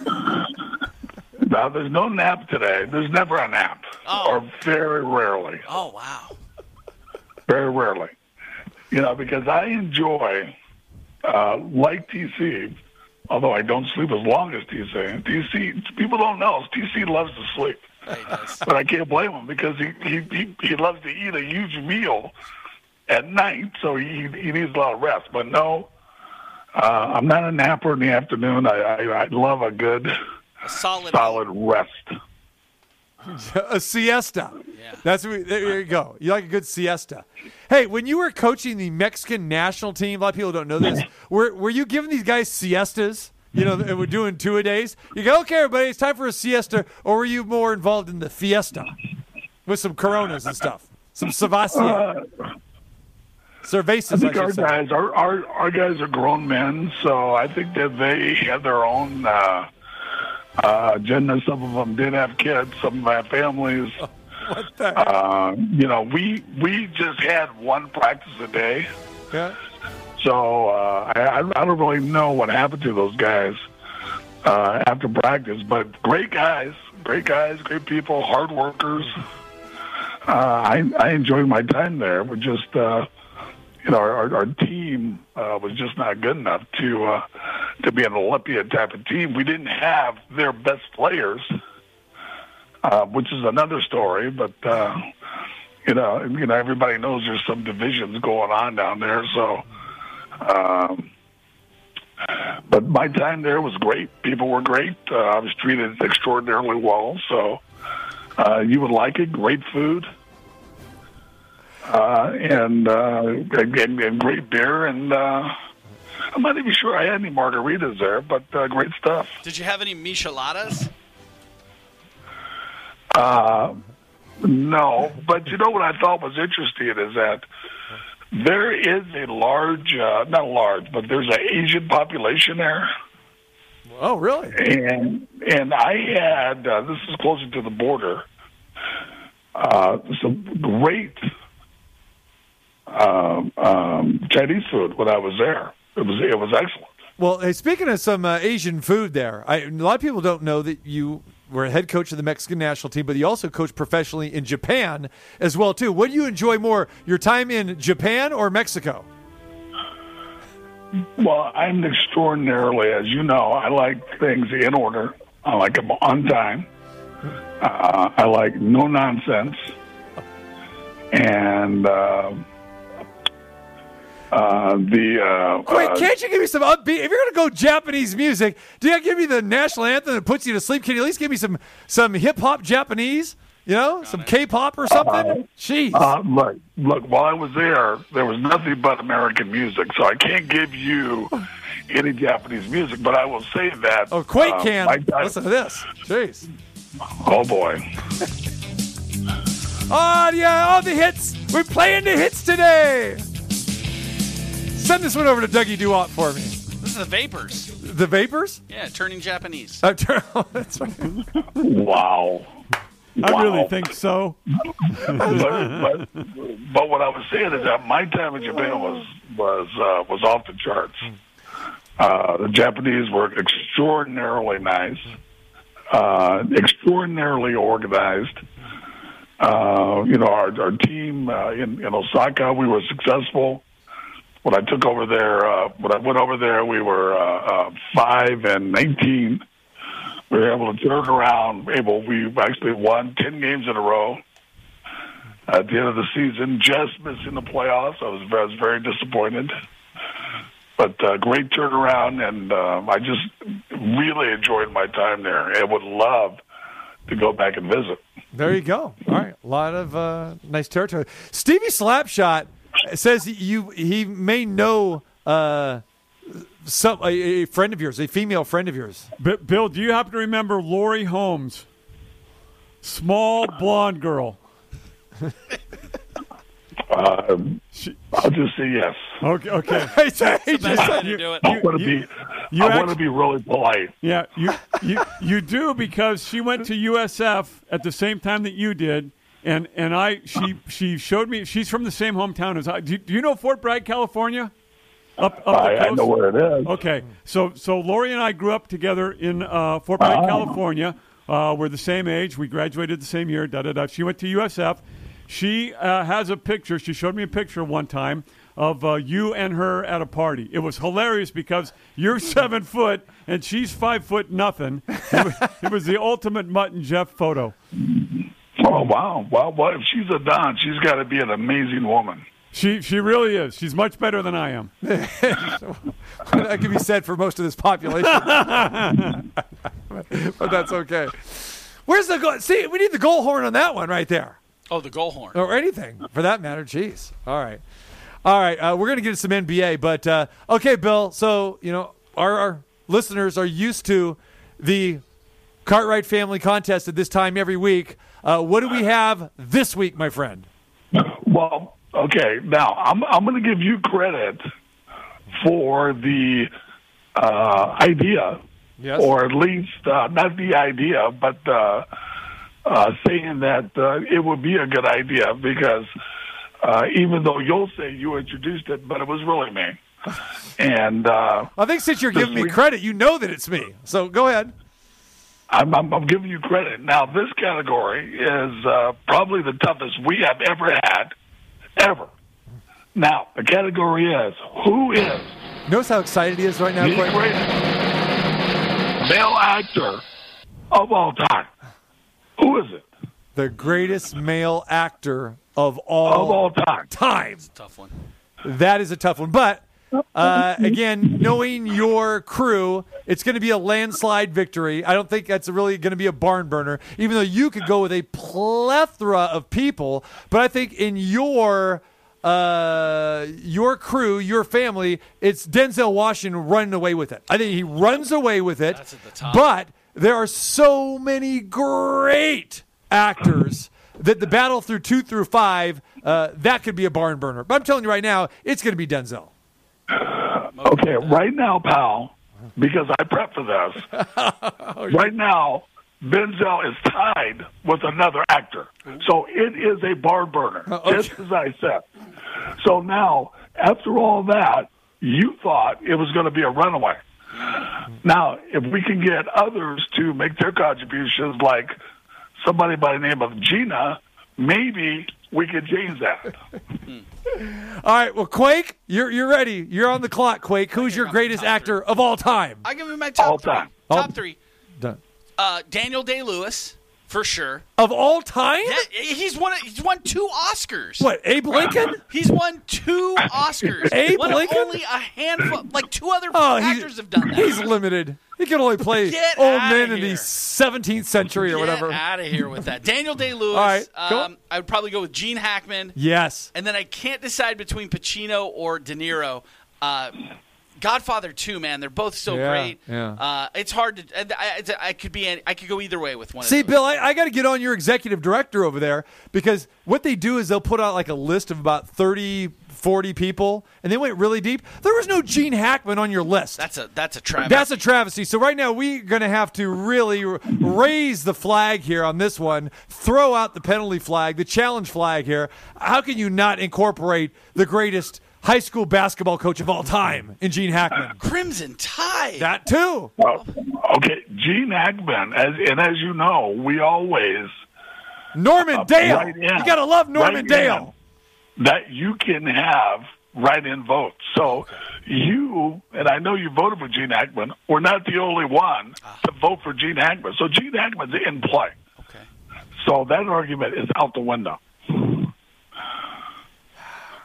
Speaker 9: No, there's no nap today. There's never a nap,
Speaker 6: Oh.
Speaker 9: or very rarely,
Speaker 6: Oh wow.
Speaker 9: very rarely. You know, because I enjoy, uh, like TC, although I don't sleep as long as TC. TC, people don't know, TC loves to sleep,
Speaker 6: Yeah, he does.
Speaker 9: but I can't blame him because he he he, he loves to eat a huge meal at night, so he he needs a lot of rest. But no. Uh, I'm not a napper in the afternoon. I, I, I love a good,
Speaker 6: A solid.
Speaker 9: solid rest.
Speaker 4: a siesta.
Speaker 6: Yeah.
Speaker 4: That's what we, there you go. You like a good siesta. Hey, when you were coaching the Mexican national team, a lot of people don't know this. Were were you giving these guys siestas? You know, and we're doing two a days. You go, okay, everybody, it's time for a siesta. Or were you more involved in the fiesta with some Coronas and stuff, some Savasia,
Speaker 9: I
Speaker 4: cervezas? I
Speaker 9: think our
Speaker 4: say.
Speaker 9: guys, our, our our guys are grown men, so I think that they have their own uh, uh, agenda. Some of them did have kids. Some of them have families.
Speaker 4: What the?
Speaker 9: Uh, you know, we we just had one practice a day,
Speaker 4: Yeah.
Speaker 9: so uh, I I don't really know what happened to those guys uh, after practice. But great guys, great guys, great people, hard workers. Uh, I I enjoyed my time there. We're just. Uh, you know, our, our team uh, was just not good enough to uh, to be an Olympia type of team. We didn't have their best players, uh, which is another story. But uh, you know, you know, everybody knows there's some divisions going on down there. So, um, but my time there was great. People were great. Uh, I was treated extraordinarily well. So, uh, you would like it. Great food uh, and, uh, and, and and great beer. And uh, I'm not even sure I had any margaritas there, but uh, great stuff.
Speaker 6: Did you have any micheladas?
Speaker 9: Uh, no, but you know what I thought was interesting is that there is a large, uh, not large, but there's an Asian population there.
Speaker 4: Oh, really?
Speaker 9: and and I had uh, this is closer to the border. Uh, some great um, um, Chinese food when I was there. It was it was excellent.
Speaker 4: Well, hey, speaking of some uh, Asian food there, I, a lot of people don't know that you were a head coach of the Mexican national team, but you also coached professionally in Japan as well too. What do you enjoy more, your time in Japan or Mexico?
Speaker 9: Well, I'm extraordinarily, as you know, I like things in order. I like them on time. Uh, I like no nonsense. And uh, uh, the. Uh,
Speaker 4: Wait,
Speaker 9: uh,
Speaker 4: can't you give me some upbeat? If you're going to go Japanese music, do you give me the national anthem that puts you to sleep? Can you at least give me some some hip hop Japanese? You know, some K-pop or something. Jeez.
Speaker 9: Uh, look, look. While I was there, there was nothing but American music, so I can't give you any Japanese music. But I will say that.
Speaker 4: oh, Quake
Speaker 9: uh,
Speaker 4: can.
Speaker 9: my time-
Speaker 4: Listen to this. Jeez.
Speaker 9: Oh boy.
Speaker 4: Oh yeah, all the hits. We're playing the hits today. Send this one over to Dougie Duop for me.
Speaker 6: This is the Vapors.
Speaker 4: The Vapors?
Speaker 6: Yeah, turning Japanese.
Speaker 4: Uh, turn- oh, that's right.
Speaker 9: Wow.
Speaker 5: I really
Speaker 9: Wow.
Speaker 5: think so.
Speaker 9: but, but, but what I was saying is that my time in Japan was was uh, was off the charts. Uh, the Japanese were extraordinarily nice, uh, extraordinarily organized. Uh, you know, our our team uh, in, in Osaka, we were successful. When I took over there, uh, when I went over there, we were uh, uh, five and nineteen. We were able to turn around. Able, we actually won ten games in a row at the end of the season, just missing the playoffs. I was, I was very disappointed. But uh, great turnaround, and uh, I just really enjoyed my time there. and would love to go back and visit.
Speaker 4: There you go. All right, a lot of uh, nice territory. Stevie Slapshot says you he may know uh, some a, a friend of yours, a female friend of yours.
Speaker 5: B- Bill, do you happen to remember Lori Holmes? Small blonde girl.
Speaker 9: Uh, I'll just say yes.
Speaker 5: Okay. Okay.
Speaker 4: He just- he
Speaker 6: Best
Speaker 4: just-
Speaker 6: way to do it.
Speaker 9: I want to
Speaker 5: you-
Speaker 9: be.
Speaker 5: you
Speaker 9: I want
Speaker 5: act-
Speaker 9: to be really polite.
Speaker 5: Yeah, you you you do because she went to USF at the same time that you did, and and I she she showed me she's from the same hometown as I. Do, do you know Fort Bragg, California? Up up the
Speaker 9: I, I know where it is.
Speaker 5: Okay, so so Lori and I grew up together in uh, Fort Bragg,
Speaker 9: Ah.
Speaker 5: California. Uh, we're the same age. We graduated the same year. Da da da. She went to USF. She uh, has a picture. She showed me a picture one time of uh, you and her at a party. It was hilarious because you're seven foot and she's five foot nothing. It was, it was the ultimate Mutt and Jeff photo.
Speaker 9: Oh wow! Well, well, if she's a don, she's got to be an amazing woman.
Speaker 5: She she really is. She's much better than I am.
Speaker 4: that could be said for most of this population, but that's okay. Where's the goal? See, we need the goal horn on that one right there.
Speaker 6: Oh, the goal horn.
Speaker 4: or anything for that matter. Jeez. All right. All right. Uh, we're going to get into some NBA, but uh, okay, Bill. So, you know, our, our listeners are used to the Cartwright family contest at this time every week. Uh, what do we have this week, my friend?
Speaker 9: Well, okay. Now I'm I'm going to give you credit for the uh, idea,
Speaker 4: Yes.
Speaker 9: or at least uh, not the idea, but uh, uh, saying that uh, it would be a good idea because uh, even though you'll say you introduced it, but it was really me. And uh,
Speaker 4: I think since you're giving me credit, you know that it's me. So go ahead.
Speaker 9: I'm, I'm, I'm giving you credit. Now, this category is uh, probably the toughest we have ever had, ever. Now, the category is who is
Speaker 4: Notice how excited he is right now.
Speaker 9: the
Speaker 4: Quentin?
Speaker 9: greatest male actor of all time? Who is it?
Speaker 4: The greatest male actor of all,
Speaker 9: Of all time.
Speaker 4: time.
Speaker 6: That's a tough one.
Speaker 4: That is a tough one. But uh, again, knowing your crew, it's going to be a landslide victory. I don't think that's really going to be a barn burner, even though you could go with a plethora of people. But I think in your uh, your crew, your family, it's Denzel Washington running away with it. I think he runs away with it.
Speaker 6: That's at the top.
Speaker 4: But there are so many great actors that the battle through two through five, uh, that could be a barn burner. But I'm telling you right now, it's going to be Denzel.
Speaker 9: Okay, right now, pal, because I prep for this. Oh, right now, Denzel is tied with another actor, so it is a barn burner, oh, just as I said. So now, after all that, you thought it was going to be a runaway. Now, if we can get others to make their contributions, like somebody by the name of Gina, maybe we could change that.
Speaker 4: All right, well, Quake, you're you're ready. You're on the clock, Quake. Who's your greatest actor of all time?
Speaker 6: I give him my top
Speaker 9: All
Speaker 6: three.
Speaker 9: time.
Speaker 6: Top
Speaker 4: All-
Speaker 6: three.
Speaker 4: Done.
Speaker 6: Uh, Daniel Day Lewis for sure.
Speaker 4: Of all time?
Speaker 6: He's won. He's won two Oscars.
Speaker 4: What, Abe Lincoln?
Speaker 6: He's won two Oscars.
Speaker 4: Abe
Speaker 6: When
Speaker 4: Lincoln?
Speaker 6: Only a handful, like two other
Speaker 4: Oh,
Speaker 6: actors have done that.
Speaker 4: he's limited. He can only play
Speaker 6: Get
Speaker 4: old men in the 17th century or whatever.
Speaker 6: Out of here with that. Daniel Day Lewis.
Speaker 4: All right,
Speaker 6: um, I would probably go with Gene Hackman.
Speaker 4: Yes.
Speaker 6: And then I can't decide between Pacino or De Niro. Uh, Godfather 2, man, they're both so
Speaker 4: Yeah,
Speaker 6: great.
Speaker 4: yeah.
Speaker 6: Uh, it's hard to. I, I, I could be. any- I could go either way with one.
Speaker 4: See. Bill, I, I got to get on your executive director over there because what they do is they'll put out like a list of about 30, 40 people, and they went really deep. There was no Gene Hackman on your list.
Speaker 6: That's a that's a travesty.
Speaker 4: That's a travesty. So right now we're going to have to really raise the flag here on this one, throw out the penalty flag, the challenge flag here. How can you not incorporate the greatest high school basketball coach of all time in Gene Hackman?
Speaker 6: Uh, Crimson Tide.
Speaker 4: That too.
Speaker 9: Well, okay, Gene Hackman, as and as you know, we always
Speaker 4: Norman uh, Dale.
Speaker 9: right in.
Speaker 4: You got to love Norman
Speaker 9: Right
Speaker 4: Dale.
Speaker 9: in, that you can have write-in votes. So you and I know you voted for Gene Hackman. We're not the only one ah. to vote for Gene Hackman. So Gene Hackman's in play.
Speaker 6: Okay.
Speaker 9: So that argument is out the window.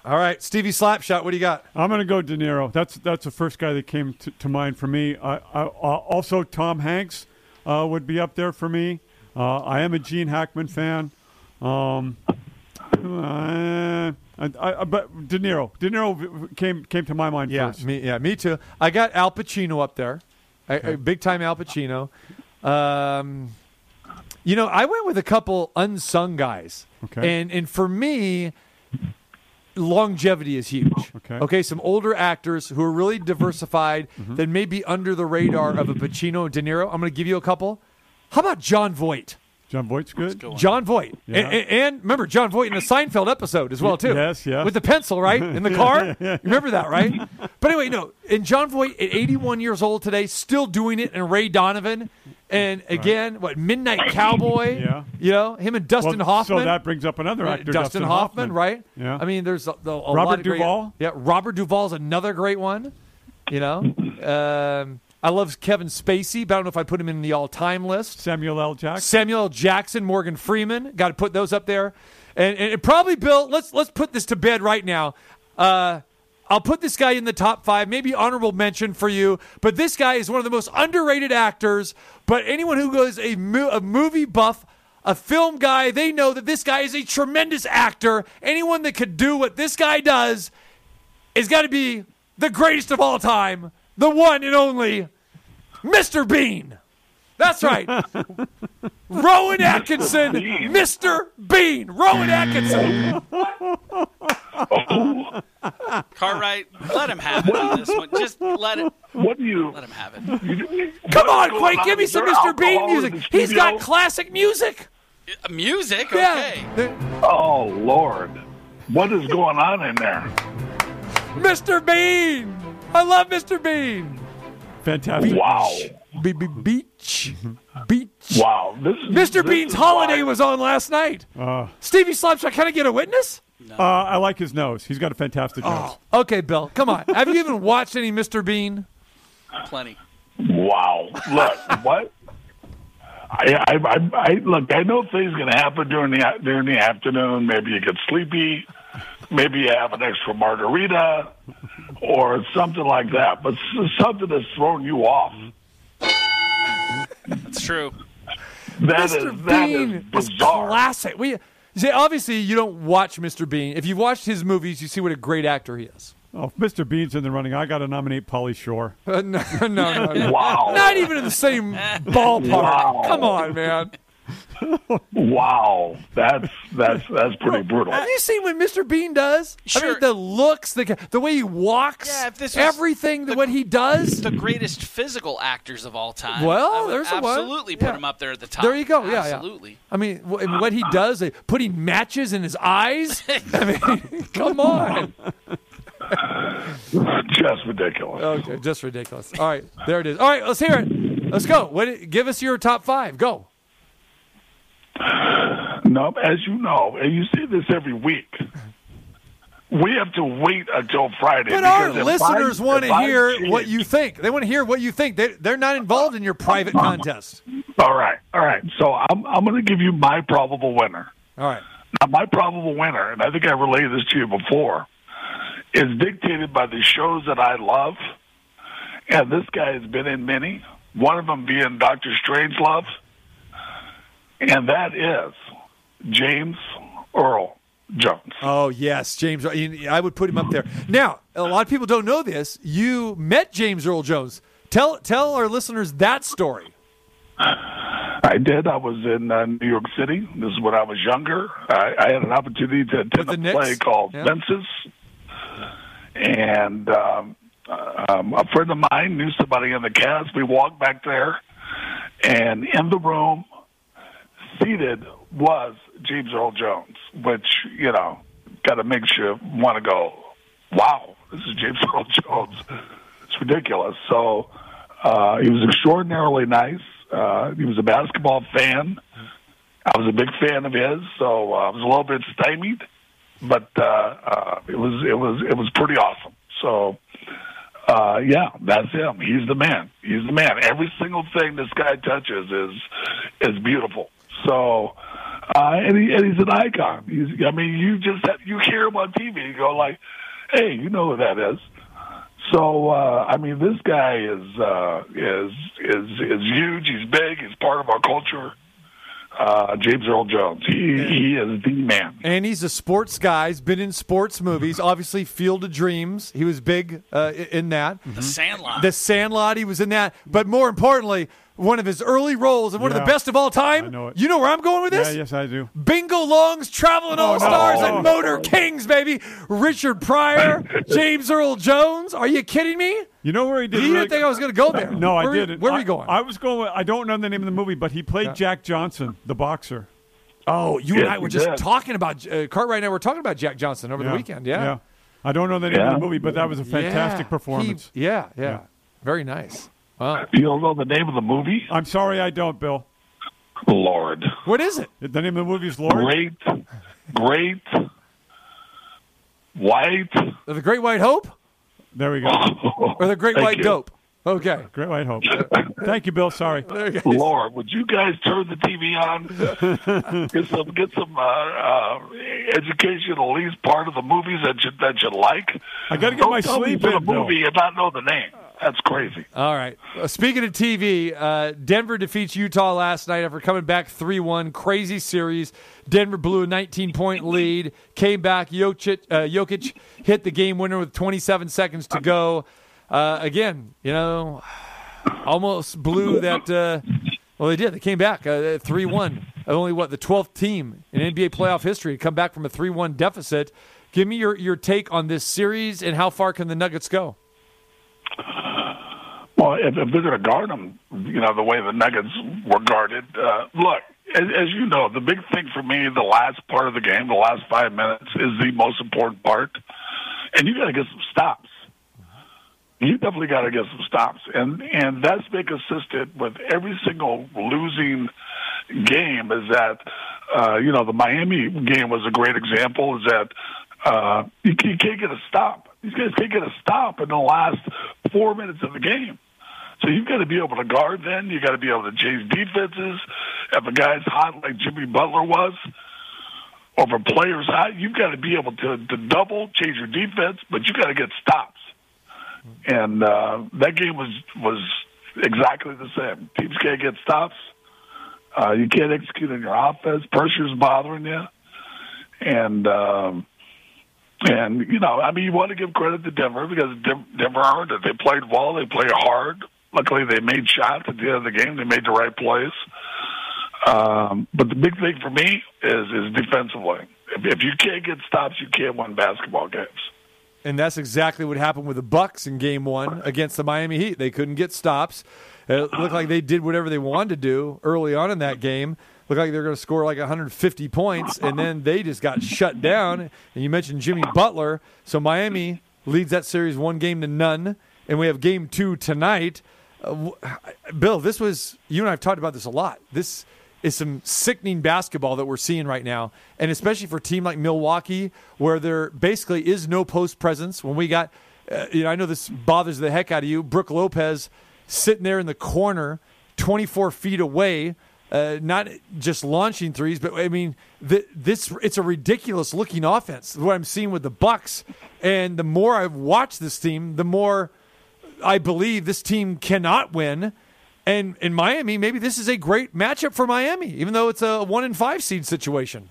Speaker 4: All right, Stevie Slapshot, what do you got?
Speaker 5: I'm going to go De Niro. That's that's the first guy that came to, to mind for me. I, I, uh, also, Tom Hanks uh, would be up there for me. Uh, I am a Gene Hackman fan. Um, uh, I, I, but De Niro, De Niro came came to my mind
Speaker 4: Yeah,
Speaker 5: first.
Speaker 4: me, yeah, me too. I got Al Pacino up there, I, I- big time Al Pacino. Um, you know, I went with a couple unsung guys,
Speaker 5: Okay.
Speaker 4: and and for me, longevity is huge.
Speaker 5: Okay.
Speaker 4: okay, some older actors who are really diversified
Speaker 5: Mm-hmm.
Speaker 4: that may be under the radar of a Pacino and De Niro. I'm going to give you a couple. How about Jon Voight?
Speaker 5: Jon Voight's good.
Speaker 4: Jon Voight,
Speaker 5: Yeah.
Speaker 4: and, and, and remember Jon Voight in the Seinfeld episode as well too.
Speaker 5: Yes, yeah.
Speaker 4: with the pencil right in the car. You remember that, right? But anyway, no. And Jon Voight at 81 years old today, still doing it. And Ray Donovan, and again, what Midnight Cowboy?
Speaker 5: Yeah.
Speaker 4: you know him and Dustin
Speaker 5: Well,
Speaker 4: Hoffman.
Speaker 5: So that brings up another
Speaker 4: Right,
Speaker 5: actor,
Speaker 4: Dustin, Hoffman, right?
Speaker 5: Yeah.
Speaker 4: I mean, there's a, a, a
Speaker 5: Robert
Speaker 4: lot of great-
Speaker 5: Duvall?
Speaker 4: yeah, Robert Duvall's another great one. You know, um, I love Kevin Spacey, but I don't know if I put him in the all-time list.
Speaker 5: Samuel L. Jackson.
Speaker 4: Samuel L. Jackson, Morgan Freeman. Got to put those up there. And, and, probably Bill. Let's let's put this to bed right now. Uh, I'll put this guy in the top five, maybe honorable mention for you. But this guy is one of the most underrated actors. But anyone who goes a, mo- a movie buff, a film guy, they know that this guy is a tremendous actor. Anyone that could do what this guy does is got to be the greatest of all time, the one and only Mr. Bean. That's right. Rowan Atkinson, Mr. Bean. Rowan Atkinson. Oh.
Speaker 6: Cartwright, let him have it on this one. Just let it.
Speaker 9: What do you?
Speaker 6: Let him have it.
Speaker 4: Come on,
Speaker 9: What's
Speaker 4: Quake, give me some Mr. Bean music. He's got classic music.
Speaker 6: Uh, Music,
Speaker 4: Yeah.
Speaker 9: Oh Lord, what is going on in there?
Speaker 4: Mr. Bean. I love Mr. Bean.
Speaker 5: Fantastic.
Speaker 9: Wow,
Speaker 4: Be- be- Beach. Beach.
Speaker 9: wow. This is
Speaker 4: Mr.
Speaker 9: this
Speaker 4: Bean's
Speaker 9: is
Speaker 4: holiday
Speaker 9: why-
Speaker 4: was on last night.
Speaker 5: Uh,
Speaker 4: Stevie Slapshot, can I get a witness?
Speaker 5: Uh, I like his nose. He's got a fantastic nose.
Speaker 4: Okay, Bill, come on. Have you even watched any Mr. Bean?
Speaker 6: Plenty.
Speaker 9: Wow. Look, what? I, I, I, I look. I know things going to happen during the during the afternoon. Maybe you get sleepy. Maybe you have an extra margarita, or something like that. But something that's thrown you off.
Speaker 6: That's true.
Speaker 9: That is
Speaker 4: Mr.
Speaker 9: that
Speaker 4: Bean
Speaker 9: is
Speaker 4: is classic. We see, obviously you don't watch Mr. Bean. If you've watched his movies, you see what a great actor he is.
Speaker 5: Oh, if Mr. Bean's in the running. I got to nominate Pauly Shore.
Speaker 4: Uh, no, no, no, no.
Speaker 9: Wow.
Speaker 4: Not even in the same ballpark.
Speaker 9: Wow.
Speaker 4: Come on, man.
Speaker 9: Wow. That's that's that's pretty brutal.
Speaker 4: Have you seen what Mr. Bean does? I mean, the looks, the the way he walks,
Speaker 6: Yeah, if this
Speaker 4: everything,
Speaker 6: the-
Speaker 4: what he does.
Speaker 6: The greatest physical actors of all time.
Speaker 4: Well,
Speaker 6: I would
Speaker 4: there's a one.
Speaker 6: absolutely put
Speaker 4: Yeah.
Speaker 6: him up there at the top.
Speaker 4: There you go. Yeah, yeah.
Speaker 6: absolutely.
Speaker 4: I mean, wh- and what he does, like, putting matches in his eyes. I mean, come on.
Speaker 9: Just ridiculous.
Speaker 4: Okay, just ridiculous. All right, there it is. All right, let's hear it. Let's go. What, give us your top five. Go.
Speaker 9: No, as you know, and you see this every week. We have to wait until Friday.
Speaker 4: But our listeners
Speaker 9: I-
Speaker 4: want to hear
Speaker 9: change-
Speaker 4: what you think. They want to hear what you think. They, they're not involved in your private uh-huh. contest.
Speaker 9: All right, all right. So I'm I'm going to give you my probable winner.
Speaker 4: All right.
Speaker 9: Now, my probable winner, and I think I relayed this to you before, is dictated by the shows that I love. And this guy has been in many, one of them being Doctor Strangelove. And that is James Earl Jones.
Speaker 4: Oh yes, James. I would put him up there. Now, a lot of people don't know this. You met James Earl Jones. Tell tell our listeners that story.
Speaker 9: I did. I was in uh, New York City. This is when I was younger. I, I had an opportunity to attend a
Speaker 4: Knicks?
Speaker 9: play called
Speaker 4: Yeah.
Speaker 9: Fences. And um, um, a friend of mine knew somebody in the cast. We walked back there, and in the room, seated was James Earl Jones, which, you know, kind of makes you want to go, wow, this is James Earl Jones. It's ridiculous. So uh, he was extraordinarily nice. Uh, he was a basketball fan. I was a big fan of his, so uh, I was a little bit stymied, but uh, uh, it was it was it was pretty awesome. So uh, yeah, that's him. He's the man. He's the man. Every single thing this guy touches is is beautiful. So, uh, and, he, and he's an icon. He's, I mean, you just have, you hear him on TV, you go like, "Hey, you know who that is." So, uh, I mean, this guy is uh, is is is huge. He's big. He's part of our culture. Uh, James Earl Jones. He he is the man.
Speaker 4: And he's a sports guy. He's been in sports movies. Obviously, Field of Dreams. He was big uh, in that.
Speaker 6: The Sandlot.
Speaker 4: The Sandlot. He was in that. But more importantly, one of his early roles and one of the best of all time.
Speaker 5: I know it.
Speaker 4: You know where I'm going with this?
Speaker 5: Yeah,
Speaker 4: this?
Speaker 5: yes, I do.
Speaker 4: Bingo Long's Traveling All Stars
Speaker 5: no.
Speaker 4: and Motor Kings, baby. Richard Pryor, James Earl Jones. Are you kidding me?
Speaker 5: You know where he did?
Speaker 4: You
Speaker 5: really-
Speaker 4: didn't think I was going to go there?
Speaker 5: No, I didn't.
Speaker 4: Where are we going?
Speaker 5: I was going. I don't know the name of the movie, but he played Jack Johnson, the boxer.
Speaker 4: oh, you and I were just
Speaker 9: did.
Speaker 4: talking about uh, Cartwright and I were talking about Jack Johnson over the weekend. Yeah.
Speaker 5: I don't know the name
Speaker 9: Yeah.
Speaker 5: of the movie, but that was a fantastic
Speaker 4: Yeah.
Speaker 5: performance.
Speaker 4: He- yeah, yeah,
Speaker 5: Yeah.
Speaker 4: Very nice. Wow.
Speaker 9: You don't know the name of the movie?
Speaker 5: I'm sorry, I don't, Bill.
Speaker 9: Lord,
Speaker 4: What is it?
Speaker 5: The name of the movie is Lord.
Speaker 9: great, great, white.
Speaker 4: The Great White Hope
Speaker 5: There we go.
Speaker 4: or the Great White
Speaker 9: you.
Speaker 4: Dope? Okay.
Speaker 5: Great White Hope. Thank you, Bill. Sorry.
Speaker 9: Lord, would you guys turn the TV on? get some, get some uh, uh, education, at least part of the movies that you that you like.
Speaker 5: I got to get
Speaker 9: Don't
Speaker 5: my
Speaker 9: tell
Speaker 5: sleep
Speaker 9: for the
Speaker 5: in, Bill.
Speaker 9: movie and not know the name. That's crazy.
Speaker 4: All right. Uh, speaking of TV, uh, Denver defeats Utah last night after coming back 3 1. Crazy series. Denver blew a 19 point lead, came back. Jokic, uh, Jokic hit the game winner with 27 seconds to go. Uh, again, you know, almost blew that. Uh, well, they did. They came back 3 1. Only what? The 12th team in NBA playoff history to come back from a 3 1 deficit. Give me your, your take on this series and how far can the Nuggets go?
Speaker 9: Well, if, if they're going to guard them, you know, the way the Nuggets were guarded, uh, look, as, as you know, the big thing for me, the last part of the game, the last five minutes, is the most important part. And you got to get some stops. You definitely got to get some stops, and and that's been consistent with every single losing game. Is that uh, you know the Miami game was a great example. Is that uh, you, you can't get a stop. These guys can't get a stop in the last four minutes of the game. So you've got to be able to guard. Then You've got to be able to change defenses. If a guy's hot like Jimmy Butler was, or if a player's hot, you've got to be able to, to double change your defense, but you've got to get stops. And uh, that game was was exactly the same. Teams can't get stops. Uh, you can't execute on your offense. Pressure's bothering you, and um, and you know, I mean, you want to give credit to Denver because Denver earned it. They played well. They played hard. Luckily, they made shots at the end of the game. They made the right plays. Um, but the big thing for me is is defensively. If, if you can't get stops, you can't win basketball games.
Speaker 4: And that's exactly what happened with the Bucks in Game One against the Miami Heat. They couldn't get stops. It looked like they did whatever they wanted to do early on in that game. Looked like they were going to score like 150 points, and then they just got shut down. And you mentioned Jimmy Butler, so Miami leads that series one game to none, and we have game two tonight. Uh, Bill, this was you and I have talked about this a lot. This is some sickening basketball that we're seeing right now, and especially for a team like Milwaukee, where there basically is no post presence. When we got, uh, you know, I know this bothers the heck out of you, Brooke Lopez sitting there in the corner, 24 feet away. Uh, not just launching threes, but I mean, th- this it's a ridiculous looking offense. What I'm seeing with the Bucks, and the more I've watched this team, the more I believe this team cannot win. And in Miami, maybe this is a great matchup for Miami, even though it's a one in five seed situation.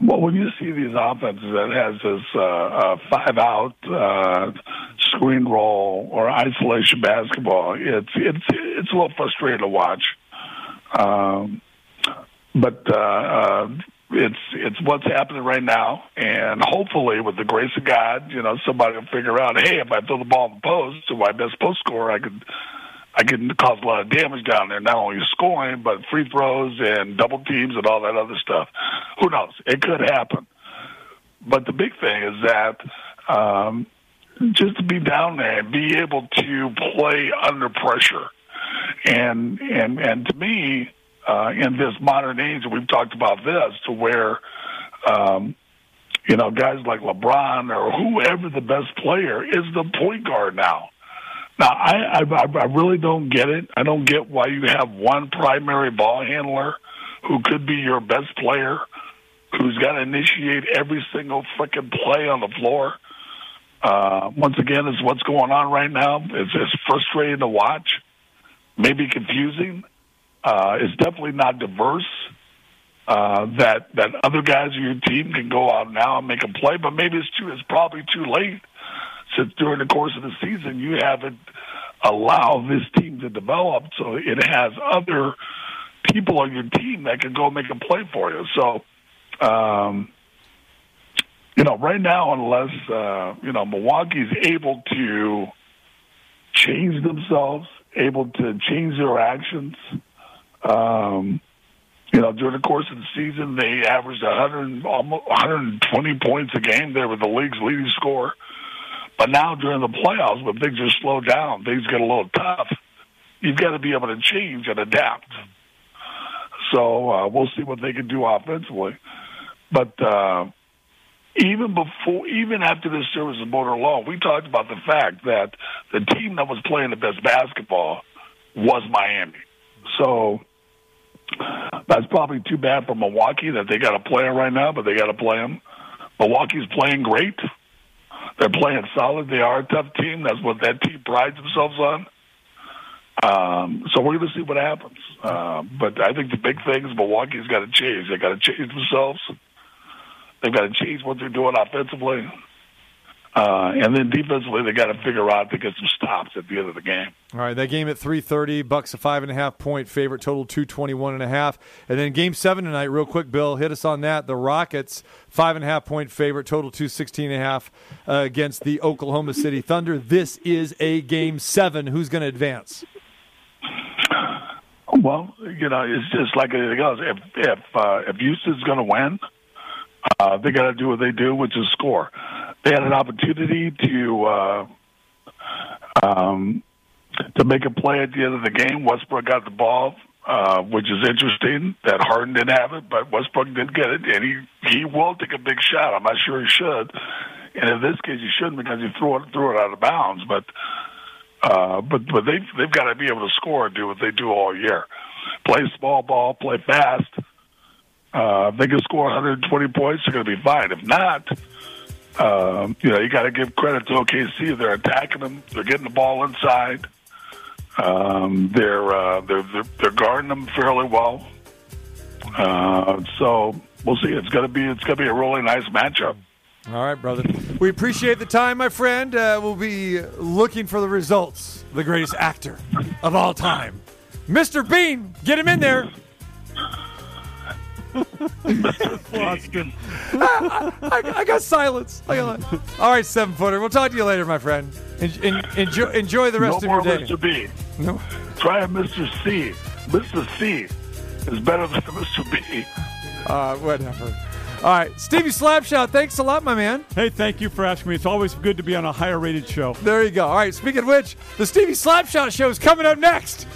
Speaker 9: Well, when you see these offenses that has this uh, uh, five out uh, screen roll or isolation basketball, it's it's it's a little frustrating to watch. Um, but uh, uh, it's it's what's happening right now, and hopefully, with the grace of God, you know, somebody will figure out, hey, if I throw the ball in the post to my best post scorer, I could I can cause a lot of damage down there, not only scoring, but free throws and double teams and all that other stuff. Who knows? It could happen. But the big thing is that um, just to be down there and be able to play under pressure. And and and to me, uh, in this modern age, we've talked about this to where um, you know guys like LeBron or whoever the best player is the point guard now. Now, I, I I really don't get it. I don't get why you have one primary ball handler who could be your best player, who's got to initiate every single freaking play on the floor. Uh, once again, is what's going on right now. It's, it's frustrating to watch, maybe confusing. Uh, it's definitely not diverse. Uh, that that other guys on your team can go out now and make a play, but maybe it's too. It's probably too late since during the course of the season you haven't allowed this team to develop, so it has other people on your team that can go make a play for you. So, um, you know, right now, unless uh, you know Milwaukee's able to change themselves, able to change their actions. Um, you know, during the course of the season, they averaged 100, almost 120 points a game. They were the league's leading scorer. But now during the playoffs, when things are slowed down, things get a little tough. You've got to be able to change and adapt. So uh, we'll see what they can do offensively. But uh, even before, even after this series of motor law, we talked about the fact that the team that was playing the best basketball was Miami. So that's probably too bad for Milwaukee that they got a player right now, but they got to play him. Milwaukee's playing great. They're playing solid. They are a tough team. That's what that team prides themselves on. Um, so we're going to see what happens. Uh, but I think the big thing is Milwaukee's got to change. They got to change themselves. They've got to change what they're doing offensively. Uh, and then defensively, they got to figure out to get some stops at the end of the game.
Speaker 4: All right, that game at three thirty. Bucks a five and a half point favorite, total two twenty one and a half. And then game seven tonight, real quick, Bill, hit us on that. The Rockets five and a half point favorite, total two sixteen and a half uh, against the Oklahoma City Thunder. This is a game seven. Who's going to advance?
Speaker 9: Well, you know, it's just like anything else. If if uh, if Houston's going to win, uh, they got to do what they do, which is score. They had an opportunity to uh, um, to make a play at the end of the game. Westbrook got the ball, uh, which is interesting. That Harden didn't have it, but Westbrook did get it, and he he will take a big shot. I'm not sure he should, and in this case, he shouldn't because he threw it threw it out of bounds. But uh, but but they they've got to be able to score and do what they do all year. Play small ball, play fast. Uh, if they can score 120 points, they're going to be fine. If not, um, you know, you got to give credit to OKC. They're attacking them. They're getting the ball inside. Um, they're, uh, they're they're they're guarding them fairly well. Uh, so we'll see. It's gonna be it's gonna be a really nice matchup.
Speaker 4: All right, brother. We appreciate the time, my friend. Uh, we'll be looking for the results. The greatest actor of all time, Mr. Bean. Get him in there.
Speaker 5: Boston.
Speaker 4: I, I, I got silence. I got, all right, seven footer. We'll talk to you later, my friend. En, en, enjoy, enjoy the rest
Speaker 9: no
Speaker 4: of
Speaker 9: more
Speaker 4: your day.
Speaker 9: Mr. B.
Speaker 4: No.
Speaker 9: Try a Mr. C. Mr. C is better than Mr. B.
Speaker 4: Uh, whatever. All right, Stevie Slapshot, thanks a lot, my man.
Speaker 5: Hey, thank you for asking me. It's always good to be on a higher rated show.
Speaker 4: There you go. All right, speaking of which, the Stevie Slapshot show is coming up next.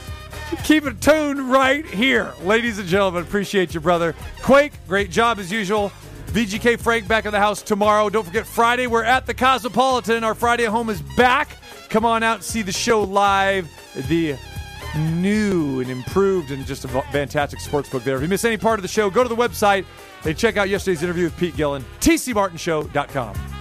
Speaker 4: Keep it tuned right here. Ladies and gentlemen, appreciate you, brother. Quake, great job as usual. VGK Frank back in the house tomorrow. Don't forget, Friday, we're at the Cosmopolitan. Our Friday at home is back. Come on out and see the show live. The new and improved and just a fantastic sports book there. If you miss any part of the show, go to the website and check out yesterday's interview with Pete Gillen, tcmartinshow.com.